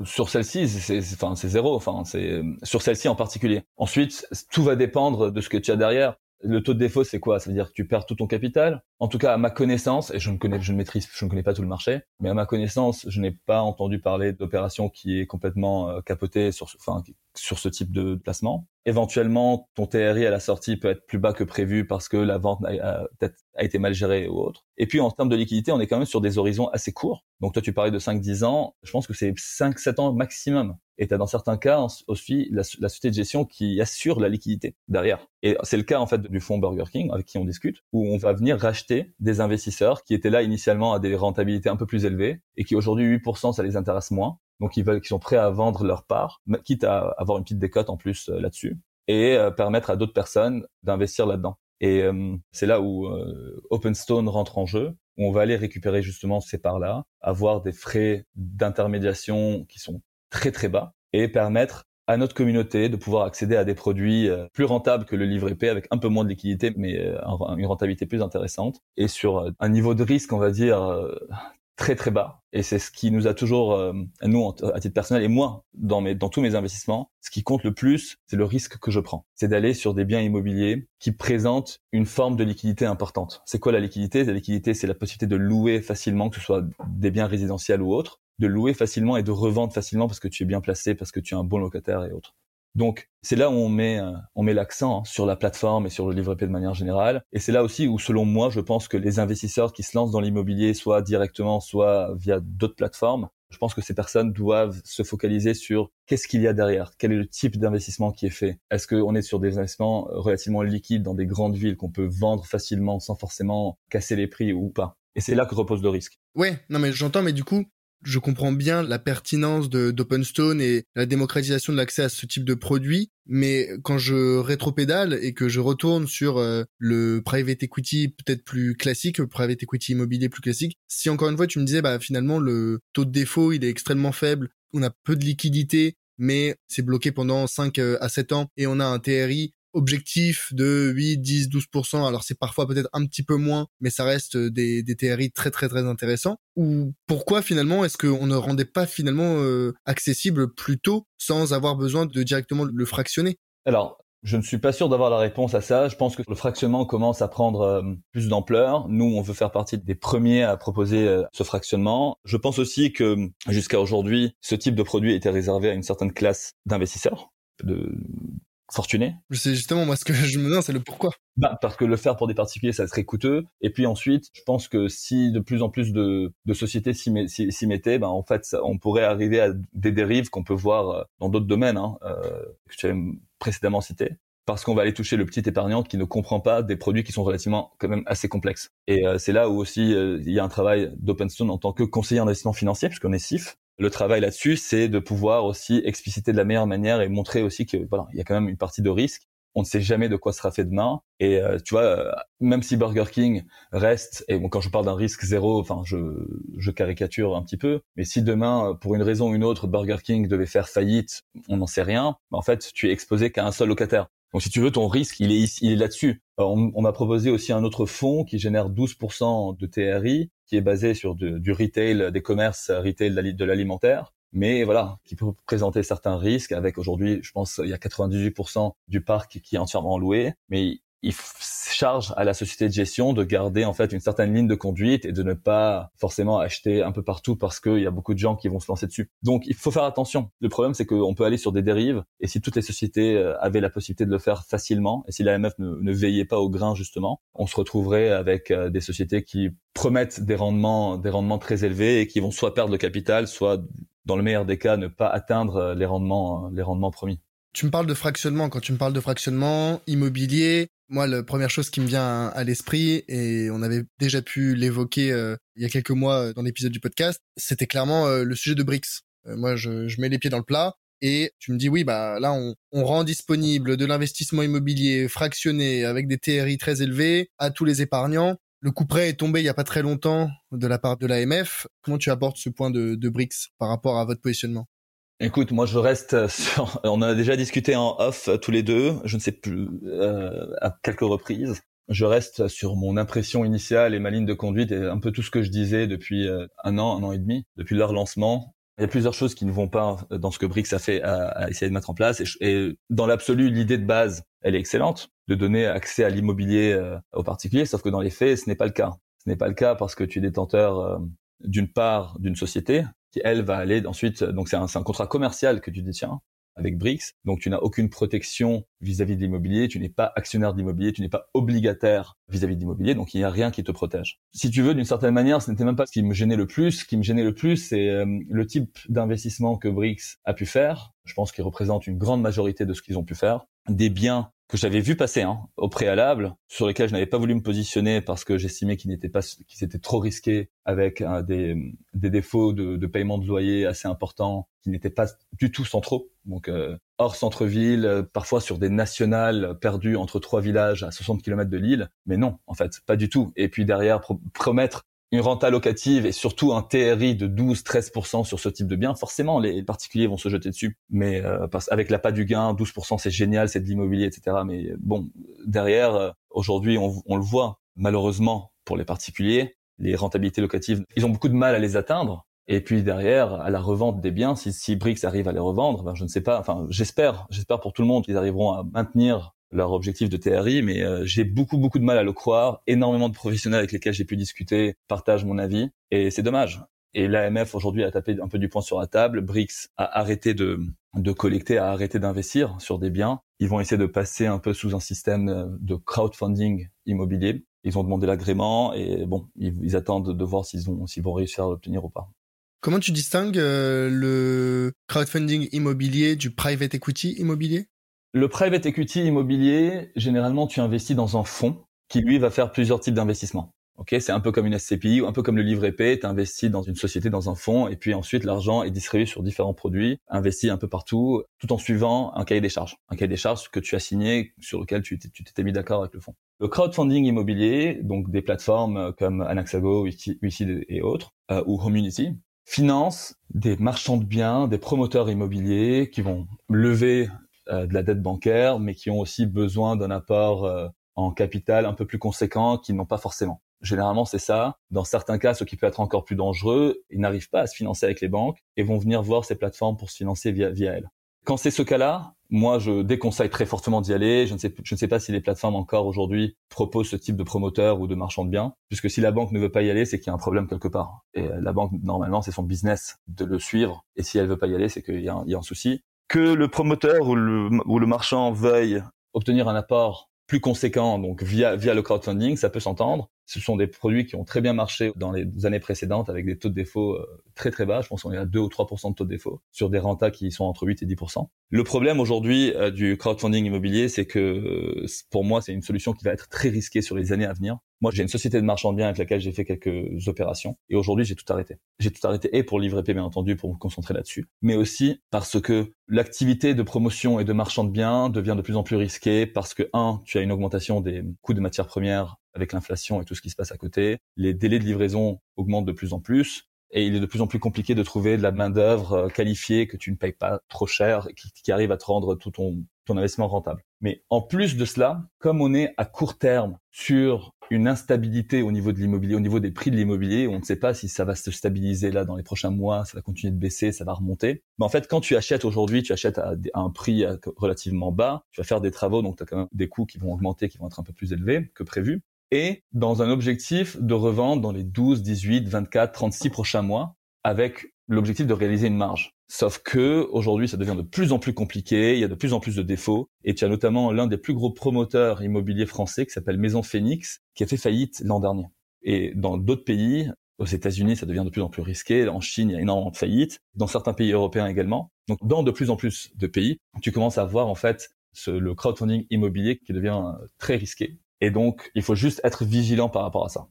Sur celle-ci, c'est enfin c'est zéro. Enfin c'est sur celle-ci en particulier. Ensuite, tout va dépendre de ce que tu as derrière. Le taux de défaut, c'est quoi? Ça veut dire que tu perds tout ton capital? En tout cas, à ma connaissance, et je ne connais, je ne maîtrise, je ne connais pas tout le marché, mais à ma connaissance, je n'ai pas entendu parler d'opération qui est complètement euh, capotée sur, enfin, sur ce type de placement. Éventuellement, ton TRI à la sortie peut être plus bas que prévu parce que la vente a, été mal gérée ou autre. Et puis en termes de liquidité, on est quand même sur des horizons assez courts. Donc toi, tu parlais de 5-10 ans. Je pense que c'est 5-7 ans maximum. Et tu as dans certains cas aussi la, la, société de gestion qui assure la liquidité derrière. Et c'est le cas en fait du fonds Burger King avec qui on discute, où on va venir racheter des investisseurs qui étaient là initialement à des rentabilités un peu plus élevées et qui aujourd'hui 8% ça les intéresse moins donc ils veulent, qu'ils sont prêts à vendre leur part, quitte à avoir une petite décote en plus euh, là-dessus, et euh, permettre à d'autres personnes d'investir là-dedans. Et euh, c'est là où OpenStone rentre en jeu, où on va aller récupérer justement ces parts-là, avoir des frais d'intermédiation qui sont très très bas, et permettre à notre communauté de pouvoir accéder à des produits plus rentables que le livret P avec un peu moins de liquidité mais une rentabilité plus intéressante et sur un niveau de risque on va dire très très bas. Et c'est ce qui nous a toujours euh, nous à titre personnel et moi dans mes dans tous mes investissements ce qui compte le plus c'est le risque que je prends. C'est d'aller sur des biens immobiliers qui présentent une forme de liquidité importante. C'est quoi la liquidité? La liquidité c'est la possibilité de louer facilement que ce soit des biens résidentiels ou autres de louer facilement et de revendre facilement parce que tu es bien placé parce que tu es un bon locataire et autres donc c'est là où on met euh, on met l'accent hein, sur la plateforme et sur le livret P de manière générale. Et c'est là aussi où, selon moi, je pense que les investisseurs qui se lancent dans l'immobilier, soit directement, soit via d'autres plateformes, je pense que ces personnes doivent se focaliser sur qu'est-ce qu'il y a derrière, quel est le type d'investissement qui est fait. Est-ce qu'on est sur des investissements relativement liquides dans des grandes villes qu'on peut vendre facilement sans forcément casser les prix ou pas? Et c'est là que repose le risque. Ouais, non mais j'entends, mais du coup, je comprends bien la pertinence d'OpenStone et la démocratisation de l'accès à ce type de produit, mais quand je rétropédale et que je retourne sur euh, le private equity peut-être plus classique, le private equity immobilier plus classique, si encore une fois tu me disais bah finalement le taux de défaut il est extrêmement faible, on a peu de liquidité, mais c'est bloqué pendant 5 euh, à 7 ans et on a un TRI objectif de 8, 10, 12%. Alors c'est parfois peut-être un petit peu moins, mais ça reste des, des TRI très très très intéressants. Ou pourquoi finalement est-ce qu'on ne rendait pas finalement euh, accessible plus tôt sans avoir besoin de directement le fractionner? Alors je ne suis pas sûr d'avoir la réponse à ça. Je pense que le fractionnement commence à prendre euh, plus d'ampleur. Nous, on veut faire partie des premiers à proposer euh, ce fractionnement. Je pense aussi que jusqu'à aujourd'hui, ce type de produit était réservé à une certaine classe d'investisseurs, de fortuné. C'est justement moi ce que je me demande, c'est le pourquoi. Bah, parce que le faire pour des particuliers, ça serait coûteux. Et puis ensuite, je pense que si de plus en plus de, de sociétés s'y mettaient, ben en fait, on pourrait arriver à des dérives qu'on peut voir euh, dans d'autres domaines hein, euh, que tu as précédemment cités. Parce qu'on va aller toucher le petit épargnant qui ne comprend pas des produits qui sont relativement quand même assez complexes. Et euh, c'est là où aussi euh, il y a un travail d'OpenStone en tant que conseiller en investissement financier, puisqu'on est SIF, le travail là-dessus, c'est de pouvoir aussi expliciter de la meilleure manière et montrer aussi que voilà, il y a quand même une partie de risque. On ne sait jamais de quoi sera fait demain. Et euh, tu vois, euh, même si Burger King reste, et bon, quand je parle d'un risque zéro, enfin, je, je caricature un petit peu, mais si demain, pour une raison ou une autre, Burger King devait faire faillite, on n'en sait rien. En fait, tu es exposé qu'à un seul locataire. Donc si tu veux, ton risque, il est, il est là-dessus. On, on m'a proposé aussi un autre fonds qui génère 12% de TRI, qui est basé sur du retail, des commerces retail de l'alimentaire, mais voilà, qui peut présenter certains risques avec aujourd'hui, je pense, il y a 98% du parc qui est entièrement loué, mais il charge à la société de gestion de garder en fait une certaine ligne de conduite et de ne pas forcément acheter un peu partout parce qu'il y a beaucoup de gens qui vont se lancer dessus. Donc il faut faire attention. Le problème c'est qu'on peut aller sur des dérives et si toutes les sociétés euh, avaient la possibilité de le faire facilement et si l'AMF ne, ne veillait pas au grain justement, on se retrouverait avec euh, des sociétés qui promettent des rendements, des rendements très élevés et qui vont soit perdre le capital, soit dans le meilleur des cas ne pas atteindre euh, les rendements, les rendements promis. Tu me parles de fractionnement. Quand tu me parles de fractionnement immobilier, moi, la première chose qui me vient à, l'esprit, et on avait déjà pu l'évoquer euh, il y a quelques mois euh, dans l'épisode du podcast, c'était clairement euh, le sujet de BRICS. moi, je, mets les pieds dans le plat et tu me dis oui bah là on, rend disponible de l'investissement immobilier fractionné avec des TRI très élevés à tous les épargnants. Le coup prêt est tombé il y a pas très longtemps de la part de l'AMF. Comment tu abordes ce point de, de BRICS par rapport à votre positionnement? Écoute, moi je reste sur. On a déjà discuté en off tous les deux. Je ne sais plus euh, à quelques reprises. Je reste sur mon impression initiale et ma ligne de conduite et un peu tout ce que je disais depuis euh, un an, un an et demi, depuis leur lancement. Il y a plusieurs choses qui ne vont pas dans ce que BRICS a fait à, essayer de mettre en place. Et, dans l'absolu, l'idée de base, elle est excellente, de donner accès à l'immobilier euh, aux particuliers, sauf que dans les faits, ce n'est pas le cas. Ce n'est pas le cas parce que tu es détenteur euh, d'une part d'une société qui, elle, va aller ensuite... Donc c'est un, un contrat commercial que tu détiens avec BRICS. Donc tu n'as aucune protection vis-à-vis de l'immobilier, tu n'es pas actionnaire d'immobilier, tu n'es pas obligataire vis-à-vis de l'immobilier, donc il n'y a rien qui te protège. Si tu veux, d'une certaine manière, ce n'était même pas ce qui me gênait le plus. Ce qui me gênait le plus, c'est euh, le type d'investissement que BRICS a pu faire. Je pense qu'il représente une grande majorité de ce qu'ils ont pu faire. Des biens que j'avais vu passer hein, au préalable, sur lesquels je n'avais pas voulu me positionner parce que j'estimais qu'ils n'étaient pas, qu'ils étaient trop risqués avec euh, des, des, défauts de, de, paiement de loyer assez importants, qui n'étaient pas du tout centraux, donc euh, hors centre-ville, euh, parfois sur des nationales perdues entre trois villages à 60 km de l'île, mais non, en fait, pas du tout. Et puis derrière, promettre une renta locative et surtout un TRI de 12-13% sur ce type de bien, forcément les particuliers vont se jeter dessus. Mais euh, avec l'appât du gain, 12% c'est génial, c'est de l'immobilier, etc. Mais bon, derrière, euh, aujourd'hui on, on, le voit, malheureusement pour les particuliers, les rentabilités locatives, ils ont beaucoup de mal à les atteindre. Et puis derrière, à la revente des biens, si, si Brix arrive à les revendre, ben je ne sais pas, enfin j'espère, j'espère pour tout le monde qu'ils arriveront à maintenir leur objectif de TRI, mais euh, j'ai beaucoup beaucoup de mal à le croire. Énormément de professionnels avec lesquels j'ai pu discuter partagent mon avis, et c'est dommage. Et l'AMF aujourd'hui a tapé un peu du poing sur la table. BRICS a arrêté de, de collecter, a arrêté d'investir sur des biens. Ils vont essayer de passer un peu sous un système de crowdfunding immobilier. Ils ont demandé l'agrément et bon, ils, attendent de voir s'ils vont réussir à l'obtenir ou pas. Comment tu distingues euh, le crowdfunding immobilier du private equity immobilier? Le private equity immobilier, généralement, tu investis dans un fonds qui, lui, va faire plusieurs types d'investissements. Ok, c'est un peu comme une SCPI ou un peu comme le livret P. Tu investis dans une société, dans un fonds, et puis ensuite l'argent est distribué sur différents produits, investi un peu partout, tout en suivant un cahier des charges, un cahier des charges que tu as signé, sur lequel tu t'étais mis d'accord avec le fonds. Le crowdfunding immobilier, donc des plateformes comme Anaxago, Wikid et autres, euh, ou Community, finance des marchands de biens, des promoteurs immobiliers qui vont lever de la dette bancaire, mais qui ont aussi besoin d'un apport euh, en capital un peu plus conséquent qu'ils n'ont pas forcément. Généralement, c'est ça. Dans certains cas, ce qui peut être encore plus dangereux, ils n'arrivent pas à se financer avec les banques et vont venir voir ces plateformes pour se financer via, via elles. Quand c'est ce cas-là, moi, je déconseille très fortement d'y aller. Je ne sais, je ne sais pas si les plateformes encore aujourd'hui proposent ce type de promoteur ou de marchand de biens, puisque si la banque ne veut pas y aller, c'est qu'il y a un problème quelque part. Et la banque, normalement, c'est son business de le suivre. Et si elle veut pas y aller, c'est qu'il y, a un souci que le promoteur ou le, ou le marchand veuille obtenir un apport plus conséquent, donc via via le crowdfunding, ça peut s'entendre. Ce sont des produits qui ont très bien marché dans les années précédentes avec des taux de défaut euh, très très bas. Je pense qu'on est à 2 ou 3% de taux de défaut sur des rentas qui sont entre 8 et 10% Le problème aujourd'hui euh, du crowdfunding immobilier, c'est que euh, pour moi, c'est une solution qui va être très risquée sur les années à venir. Moi, j'ai une société de marchand de biens avec laquelle j'ai fait quelques opérations et aujourd'hui, j'ai tout arrêté. J'ai tout arrêté et pour livrer P, bien entendu, pour me concentrer là-dessus, mais aussi parce que l'activité de promotion et de marchand de biens devient de plus en plus risquée parce que, un, tu as une augmentation des coûts de matières premières avec l'inflation et tout ce qui se passe à côté. Les délais de livraison augmentent de plus en plus et il est de plus en plus compliqué de trouver de la main d'œuvre euh, qualifiée que tu ne payes pas trop cher et qui, arrive à te rendre tout ton, ton investissement rentable. Mais en plus de cela, comme on est à court terme sur une instabilité au niveau de l'immobilier, au niveau des prix de l'immobilier, on ne sait pas si ça va se stabiliser là dans les prochains mois, ça va continuer de baisser, ça va remonter. Mais en fait, quand tu achètes aujourd'hui, tu achètes à un prix relativement bas, tu vas faire des travaux, donc tu as quand même des coûts qui vont augmenter, qui vont être un peu plus élevés que prévu et dans un objectif de revendre dans les 12, 18, 24, 36 prochains mois avec l'objectif de réaliser une marge. Sauf que aujourd'hui, ça devient de plus en plus compliqué, il y a de plus en plus de défauts, et tu as notamment l'un des plus gros promoteurs immobiliers français qui s'appelle Maison Phoenix, qui a fait faillite l'an dernier. Et dans d'autres pays, aux États-Unis, ça devient de plus en plus risqué. En Chine, il y a énormément de faillites. Dans certains pays européens également. Donc, dans de plus en plus de pays, tu commences à voir en fait le crowdfunding immobilier qui devient très risqué. Et donc, il faut juste être vigilant par rapport à ça.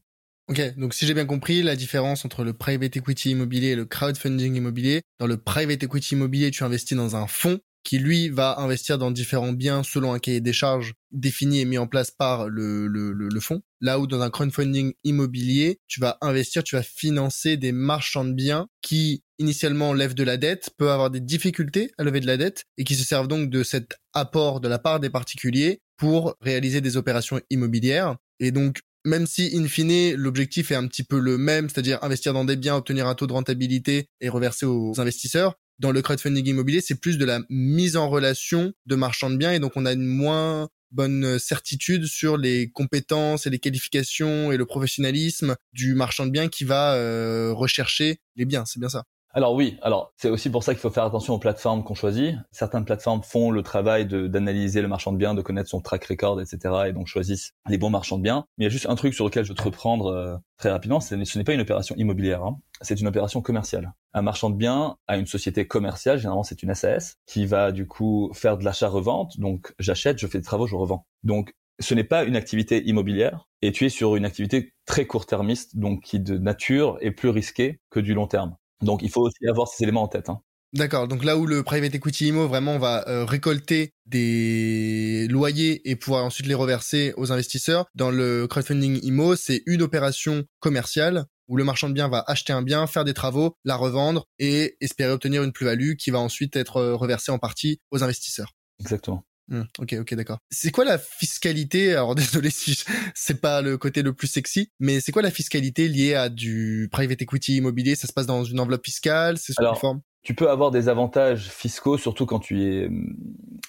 Ok, donc si j'ai bien compris, la différence entre le private equity immobilier et le crowdfunding immobilier, dans le private equity immobilier, tu investis dans un fonds qui lui va investir dans différents biens selon un cahier des charges défini et mis en place par le, le, le, fonds. Là où dans un crowdfunding immobilier, tu vas investir, tu vas financer des marchands de biens qui initialement lèvent de la dette, peuvent avoir des difficultés à lever de la dette et qui se servent donc de cet apport de la part des particuliers pour réaliser des opérations immobilières. Et donc, même si in fine l'objectif est un petit peu le même, c'est-à-dire investir dans des biens, obtenir un taux de rentabilité et reverser aux investisseurs, dans le crowdfunding immobilier, c'est plus de la mise en relation de marchands de biens et donc on a une moins bonne certitude sur les compétences et les qualifications et le professionnalisme du marchand de biens qui va euh, rechercher les biens. C'est bien ça. Alors oui, alors c'est aussi pour ça qu'il faut faire attention aux plateformes qu'on choisit. Certaines plateformes font le travail d'analyser le marchand de biens, de connaître son track record, etc. et donc choisissent les bons marchands de biens. Mais il y a juste un truc sur lequel je veux te reprendre euh, très rapidement, ce n'est pas une opération immobilière, hein. c'est une opération commerciale. Un marchand de biens a une société commerciale, généralement c'est une SAS, qui va du coup faire de l'achat-revente. Donc j'achète, je fais des travaux, je revends. Donc ce n'est pas une activité immobilière et tu es sur une activité très court-termiste, donc qui de nature est plus risquée que du long terme. Donc il faut aussi avoir ces éléments en tête. Hein. D'accord. Donc là où le private equity IMO vraiment va euh, récolter des loyers et pouvoir ensuite les reverser aux investisseurs, dans le crowdfunding IMO, c'est une opération commerciale où le marchand de biens va acheter un bien, faire des travaux, la revendre et espérer obtenir une plus-value qui va ensuite être euh, reversée en partie aux investisseurs. Exactement. Mmh, ok, ok, d'accord. C'est quoi la fiscalité Alors désolé si c'est pas le côté le plus sexy, mais c'est quoi la fiscalité liée à du private equity immobilier? Ça se passe dans une enveloppe fiscale? C'est sous quelle forme? tu peux avoir des avantages fiscaux, surtout quand tu es mmh,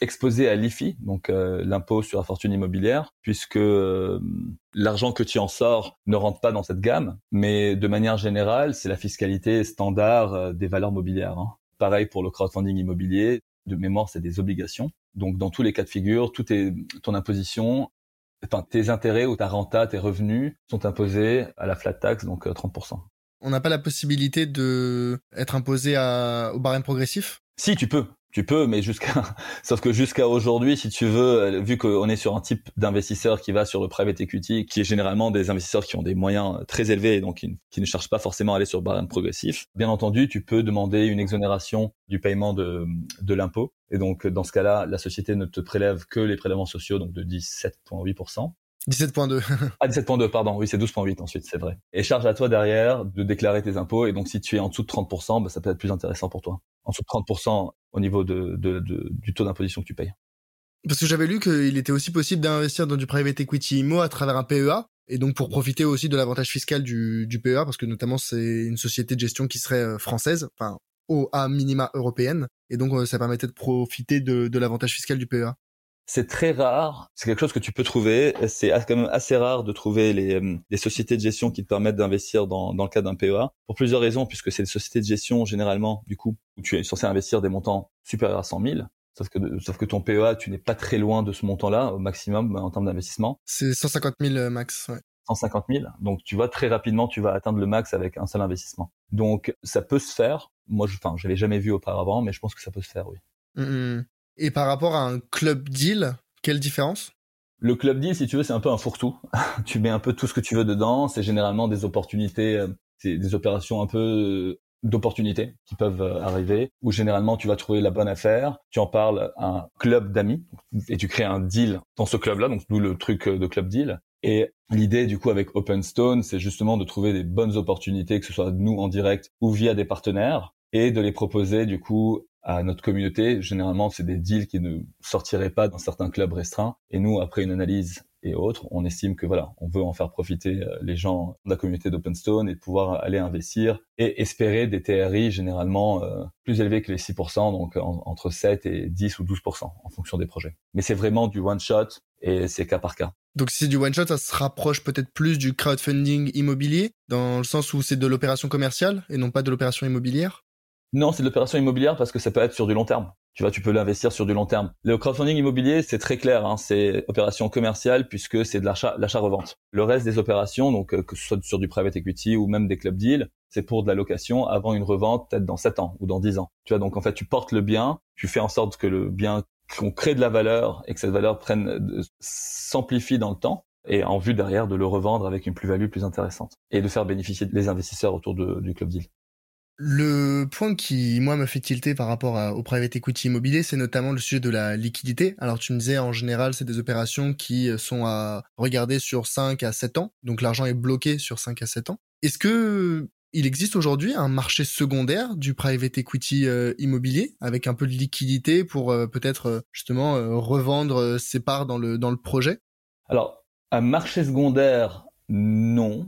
exposé à l'IFI, donc euh, l'impôt sur la fortune immobilière, puisque euh, l'argent que tu en sors ne rentre pas dans cette gamme. Mais de manière générale, c'est la fiscalité standard euh, des valeurs mobilières. Hein. Pareil pour le crowdfunding immobilier. De mémoire, c'est des obligations. Donc dans tous les cas de figure, tout est ton imposition, enfin tes intérêts ou ta renta, tes revenus sont imposés à la flat tax, donc 30%. Euh, On n'a pas la possibilité de être imposé à, au barème progressif? Si, tu peux. Tu peux, mais jusqu'à, sauf que jusqu'à aujourd'hui, si tu veux, euh, vu qu'on est sur un type d'investisseur qui va sur le private equity, qui est généralement des investisseurs qui ont des moyens très élevés et donc qui, ne cherchent pas forcément à aller sur le barème progressif. Bien entendu, tu peux demander une exonération du paiement de, de l'impôt. Et donc, dans ce cas-là, la société ne te prélève que les prélèvements sociaux, donc de 17,8%. 17.2. ah, 17.2, pardon. Oui, c'est 12.8 ensuite, c'est vrai. Et charge à toi derrière de déclarer tes impôts. Et donc, si tu es en dessous de 30%, bah, ça peut être plus intéressant pour toi. En dessous de 30% au niveau de, de, du taux d'imposition que tu payes. Parce que j'avais lu qu'il était aussi possible d'investir dans du private equity IMO à travers un PEA. Et donc, pour profiter aussi de l'avantage fiscal du, du PEA, parce que notamment, c'est une société de gestion qui serait euh, française, enfin, au à minima européenne. Et donc, euh, ça permettait de profiter de, de l'avantage fiscal du PEA c'est très rare. C'est quelque chose que tu peux trouver. C'est quand même assez rare de trouver les, euh, les sociétés de gestion qui te permettent d'investir dans, dans le cadre d'un PEA pour plusieurs raisons, puisque c'est des sociétés de gestion généralement, du coup, où tu es censé investir des montants supérieurs à 100 000. Sauf que, sauf que ton PEA, tu n'es pas très loin de ce montant-là au maximum en termes d'investissement. C'est 150 000 euh, max. Ouais. 150 000. Donc tu vois très rapidement, tu vas atteindre le max avec un seul investissement. Donc ça peut se faire. Moi, je, enfin, je l'avais jamais vu auparavant, mais je pense que ça peut se faire, oui. Mmh, mmh. Et par rapport à un club deal, quelle différence? Le club deal, si tu veux, c'est un peu un fourre-tout. tu mets un peu tout ce que tu veux dedans. C'est généralement des opportunités, euh, c'est des opérations un peu euh, d'opportunités qui peuvent euh, arriver, où généralement tu vas trouver la bonne affaire, tu en parles à un club d'amis, et tu crées un deal dans ce club-là, donc d'où le truc de club deal. Et l'idée du coup avec OpenStone, c'est justement de trouver des bonnes opportunités, que ce soit nous en direct ou via des partenaires, et de les proposer du coup à notre communauté. Généralement, c'est des deals qui ne sortiraient pas dans certains clubs restreints. Et nous, après une analyse et autres, on estime que voilà, on veut en faire profiter euh, les gens de la communauté d'OpenStone et pouvoir aller investir et espérer des TRI généralement euh, plus élevés que les 6%, donc entre 7 et 10 ou 12% en fonction des projets. Mais c'est vraiment du one shot et c'est cas par cas. Donc si c'est du one shot, ça se rapproche peut-être plus du crowdfunding immobilier dans le sens où c'est de l'opération commerciale et non pas de l'opération immobilière? Non, c'est de l'opération immobilière parce que ça peut être sur du long terme. Tu vois, tu peux l'investir sur du long terme. Le crowdfunding immobilier, c'est très clair, hein, c'est opération commerciale puisque c'est de l'achat, l'achat-revente. Le reste des opérations, donc euh, que ce soit sur du private equity ou même des club deals, c'est pour de la location avant une revente peut-être dans 7 ans ou dans 10 ans. Tu vois, donc en fait, tu portes le bien, tu fais en sorte que le bien qu'on crée de la valeur et que cette valeur prenne s'amplifie dans le temps et en vue derrière de le revendre avec une plus-value plus intéressante et de faire bénéficier les investisseurs autour du club deal. Le point qui, moi, me fait tilter par rapport au private equity immobilier, c'est notamment le sujet de la liquidité. Alors, tu me disais, en général, c'est des opérations qui sont à regarder sur 5 à 7 ans. Donc, l'argent est bloqué sur 5 à 7 ans. Est-ce que il existe aujourd'hui un marché secondaire du private equity euh, immobilier avec un peu de liquidité pour euh, peut-être euh, justement revendre ses parts dans le dans le projet? Alors, un marché secondaire, non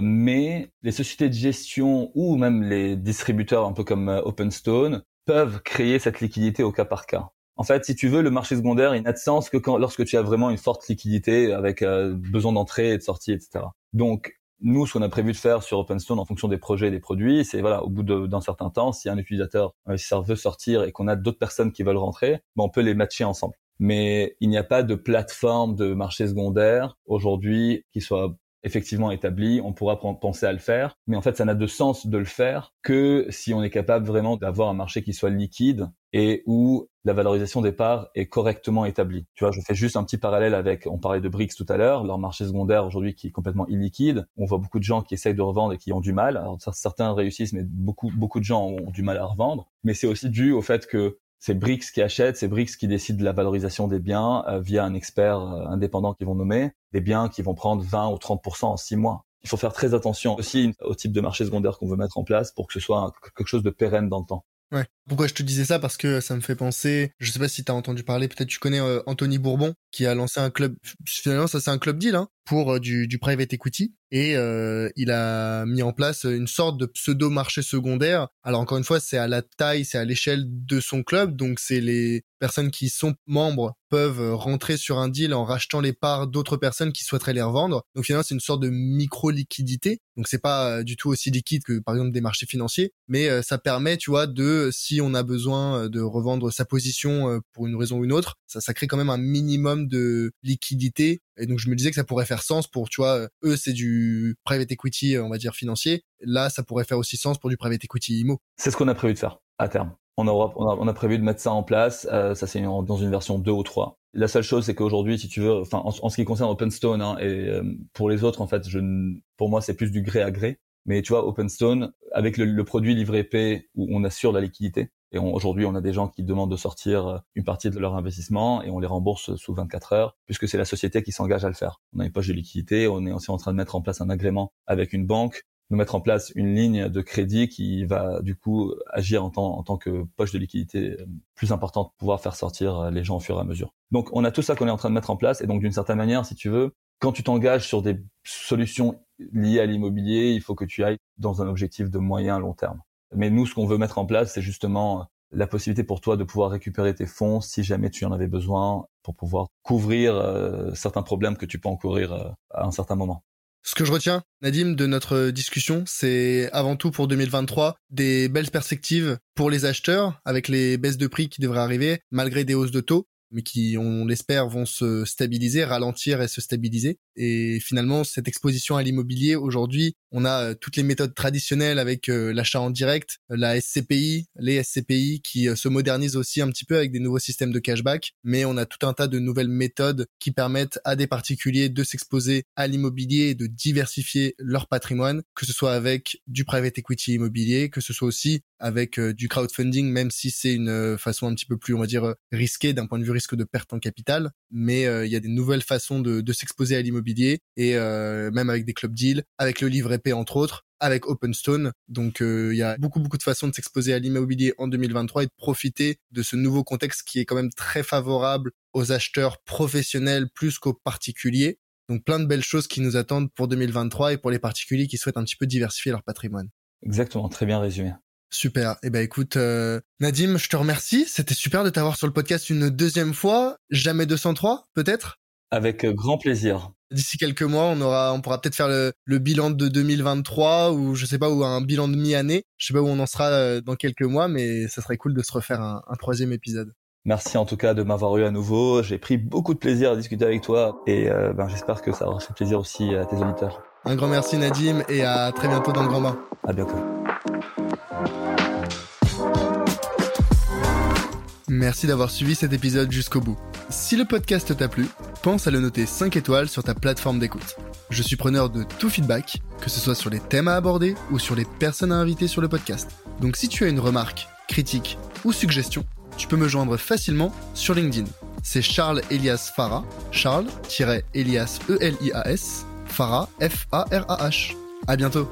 mais les sociétés de gestion ou même les distributeurs un peu comme euh, OpenStone peuvent créer cette liquidité au cas par cas. En fait, si tu veux, le marché secondaire, il n'a de sens que quand, lorsque tu as vraiment une forte liquidité avec euh, besoin d'entrée et de sortie, etc. Donc, nous, ce qu'on a prévu de faire sur OpenStone en fonction des projets et des produits, c'est voilà, au bout d'un certain temps, si un utilisateur, investisseur veut sortir et qu'on a d'autres personnes qui veulent rentrer, ben on peut les matcher ensemble. Mais il n'y a pas de plateforme de marché secondaire aujourd'hui qui soit effectivement établi, on pourra penser à le faire, mais en fait ça n'a de sens de le faire que si on est capable vraiment d'avoir un marché qui soit liquide et où la valorisation des parts est correctement établie. Tu vois, je fais juste un petit parallèle avec, on parlait de BRICS tout à l'heure, leur marché secondaire aujourd'hui qui est complètement illiquide. On voit beaucoup de gens qui essayent de revendre et qui ont du mal. Alors certains réussissent, mais beaucoup beaucoup de gens ont du mal à revendre. Mais c'est aussi dû au fait que c'est Brix qui achète, c'est Brix qui décide de la valorisation des biens euh, via un expert euh, indépendant qu'ils vont nommer, des biens qui vont prendre 20 ou 30% en six mois. Il faut faire très attention aussi au type de marché secondaire qu'on veut mettre en place pour que ce soit quelque chose de pérenne dans le temps. Ouais. Pourquoi je te disais ça? Parce que ça me fait penser, je sais pas si tu as entendu parler, peut-être tu connais euh, Anthony Bourbon, qui a lancé un club, finalement ça c'est un club deal, hein, pour euh, du, du, private equity. Et euh, il a mis en place une sorte de pseudo-marché secondaire. Alors encore une fois, c'est à la taille, c'est à l'échelle de son club, donc c'est les personnes qui sont membres peuvent rentrer sur un deal en rachetant les parts d'autres personnes qui souhaiteraient les revendre. Donc finalement, c'est une sorte de micro-liquidité. Donc c'est pas du tout aussi liquide que par exemple des marchés financiers, mais ça permet, tu vois, de si on a besoin euh, de revendre sa position euh, pour une raison ou une autre, ça, crée quand même un minimum de liquidité. Et donc je me disais que ça pourrait faire sens pour, tu vois, euh, eux c'est du private equity, on va dire financier. Là, ça pourrait faire aussi sens pour du private equity IMO. C'est ce qu'on a prévu de faire à terme. On, aura, on, a, prévu de mettre ça en place. ça, c'est dans une version 2 ou 3. La seule chose, c'est qu'aujourd'hui, si tu veux, en, ce qui concerne OpenStone, hein, et pour les autres, en fait, pour moi, c'est plus du gré à gré. Mais tu vois, OpenStone, avec le, produit livré P, où on assure la liquidité, et aujourd'hui, on a des gens qui demandent de sortir euh, une partie de leur investissement et on les rembourse sous 24 heures, puisque c'est la société qui s'engage à le faire. On a une poche de liquidité, on est aussi en train de mettre en place un agrément avec une banque, de mettre en place une ligne de crédit qui va du coup agir en tant, en tant que poche de liquidité euh, plus importante, pour pouvoir faire sortir euh, les gens au fur et à mesure. Donc on a tout ça qu'on est en train de mettre en place et donc d'une certaine manière, si tu veux, quand tu t'engages sur des solutions liées à l'immobilier, il faut que tu ailles dans un objectif de moyen long terme. Mais nous, ce qu'on veut mettre en place, c'est justement euh, la possibilité pour toi de pouvoir récupérer tes fonds si jamais tu en avais besoin pour pouvoir couvrir euh, certains problèmes que tu peux encourir euh, à un certain moment. Ce que je retiens, Nadim, de notre discussion, c'est avant tout pour 2023 des belles perspectives pour les acheteurs avec les baisses de prix qui devraient arriver malgré des hausses de taux mais qui, on l'espère, vont se stabiliser, ralentir et se stabiliser. Et finalement, cette exposition à l'immobilier, aujourd'hui, on a euh, toutes les méthodes traditionnelles avec euh, l'achat en direct, la SCPI, les SCPI qui euh, se modernisent aussi un petit peu avec des nouveaux systèmes de cashback, mais on a tout un tas de nouvelles méthodes qui permettent à des particuliers de s'exposer à l'immobilier et de diversifier leur patrimoine, que ce soit avec du private equity immobilier, que ce soit aussi avec du crowdfunding, même si c'est une façon un petit peu plus, on va dire, risquée d'un point de vue risque de perte en capital, mais il y a des nouvelles façons de, de s'exposer à l'immobilier et même avec des club deals, avec le livret entre autres avec OpenStone. Donc euh, il y a beaucoup beaucoup de façons de s'exposer à l'immobilier en 2023 et de profiter de ce nouveau contexte qui est quand même très favorable aux acheteurs professionnels plus qu'aux particuliers. Donc plein de belles choses qui nous attendent pour 2023 et pour les particuliers qui souhaitent un petit peu diversifier leur patrimoine. Exactement, très bien résumé. Super. Eh ben écoute, euh, Nadim, je te remercie. C'était super de t'avoir sur le podcast une deuxième fois. Jamais 203, peut-être? Avec euh, grand plaisir. D'ici quelques mois, on aura, on pourra peut-être faire le, bilan de 2023 ou je sais pas ou un bilan de mi-année. Je sais pas où on en sera euh, dans quelques mois, mais ça serait cool de se refaire un, troisième épisode. Merci en tout cas de m'avoir eu à nouveau. J'ai pris beaucoup de plaisir à discuter avec toi et euh, ben, j'espère que ça aura fait plaisir aussi à tes auditeurs. Un grand merci Nadim et à très bientôt dans le Grand Bain. À bientôt. Merci d'avoir suivi cet épisode jusqu'au bout. Si le podcast t'a plu, pense à le noter 5 étoiles sur ta plateforme d'écoute. Je suis preneur de tout feedback, que ce soit sur les thèmes à aborder ou sur les personnes à inviter sur le podcast. Donc si tu as une remarque, critique ou suggestion, tu peux me joindre facilement sur LinkedIn. C'est Charles Elias Farah, Charles-Elias E-L-I-A-S, Farah F-A-R-A-H. À bientôt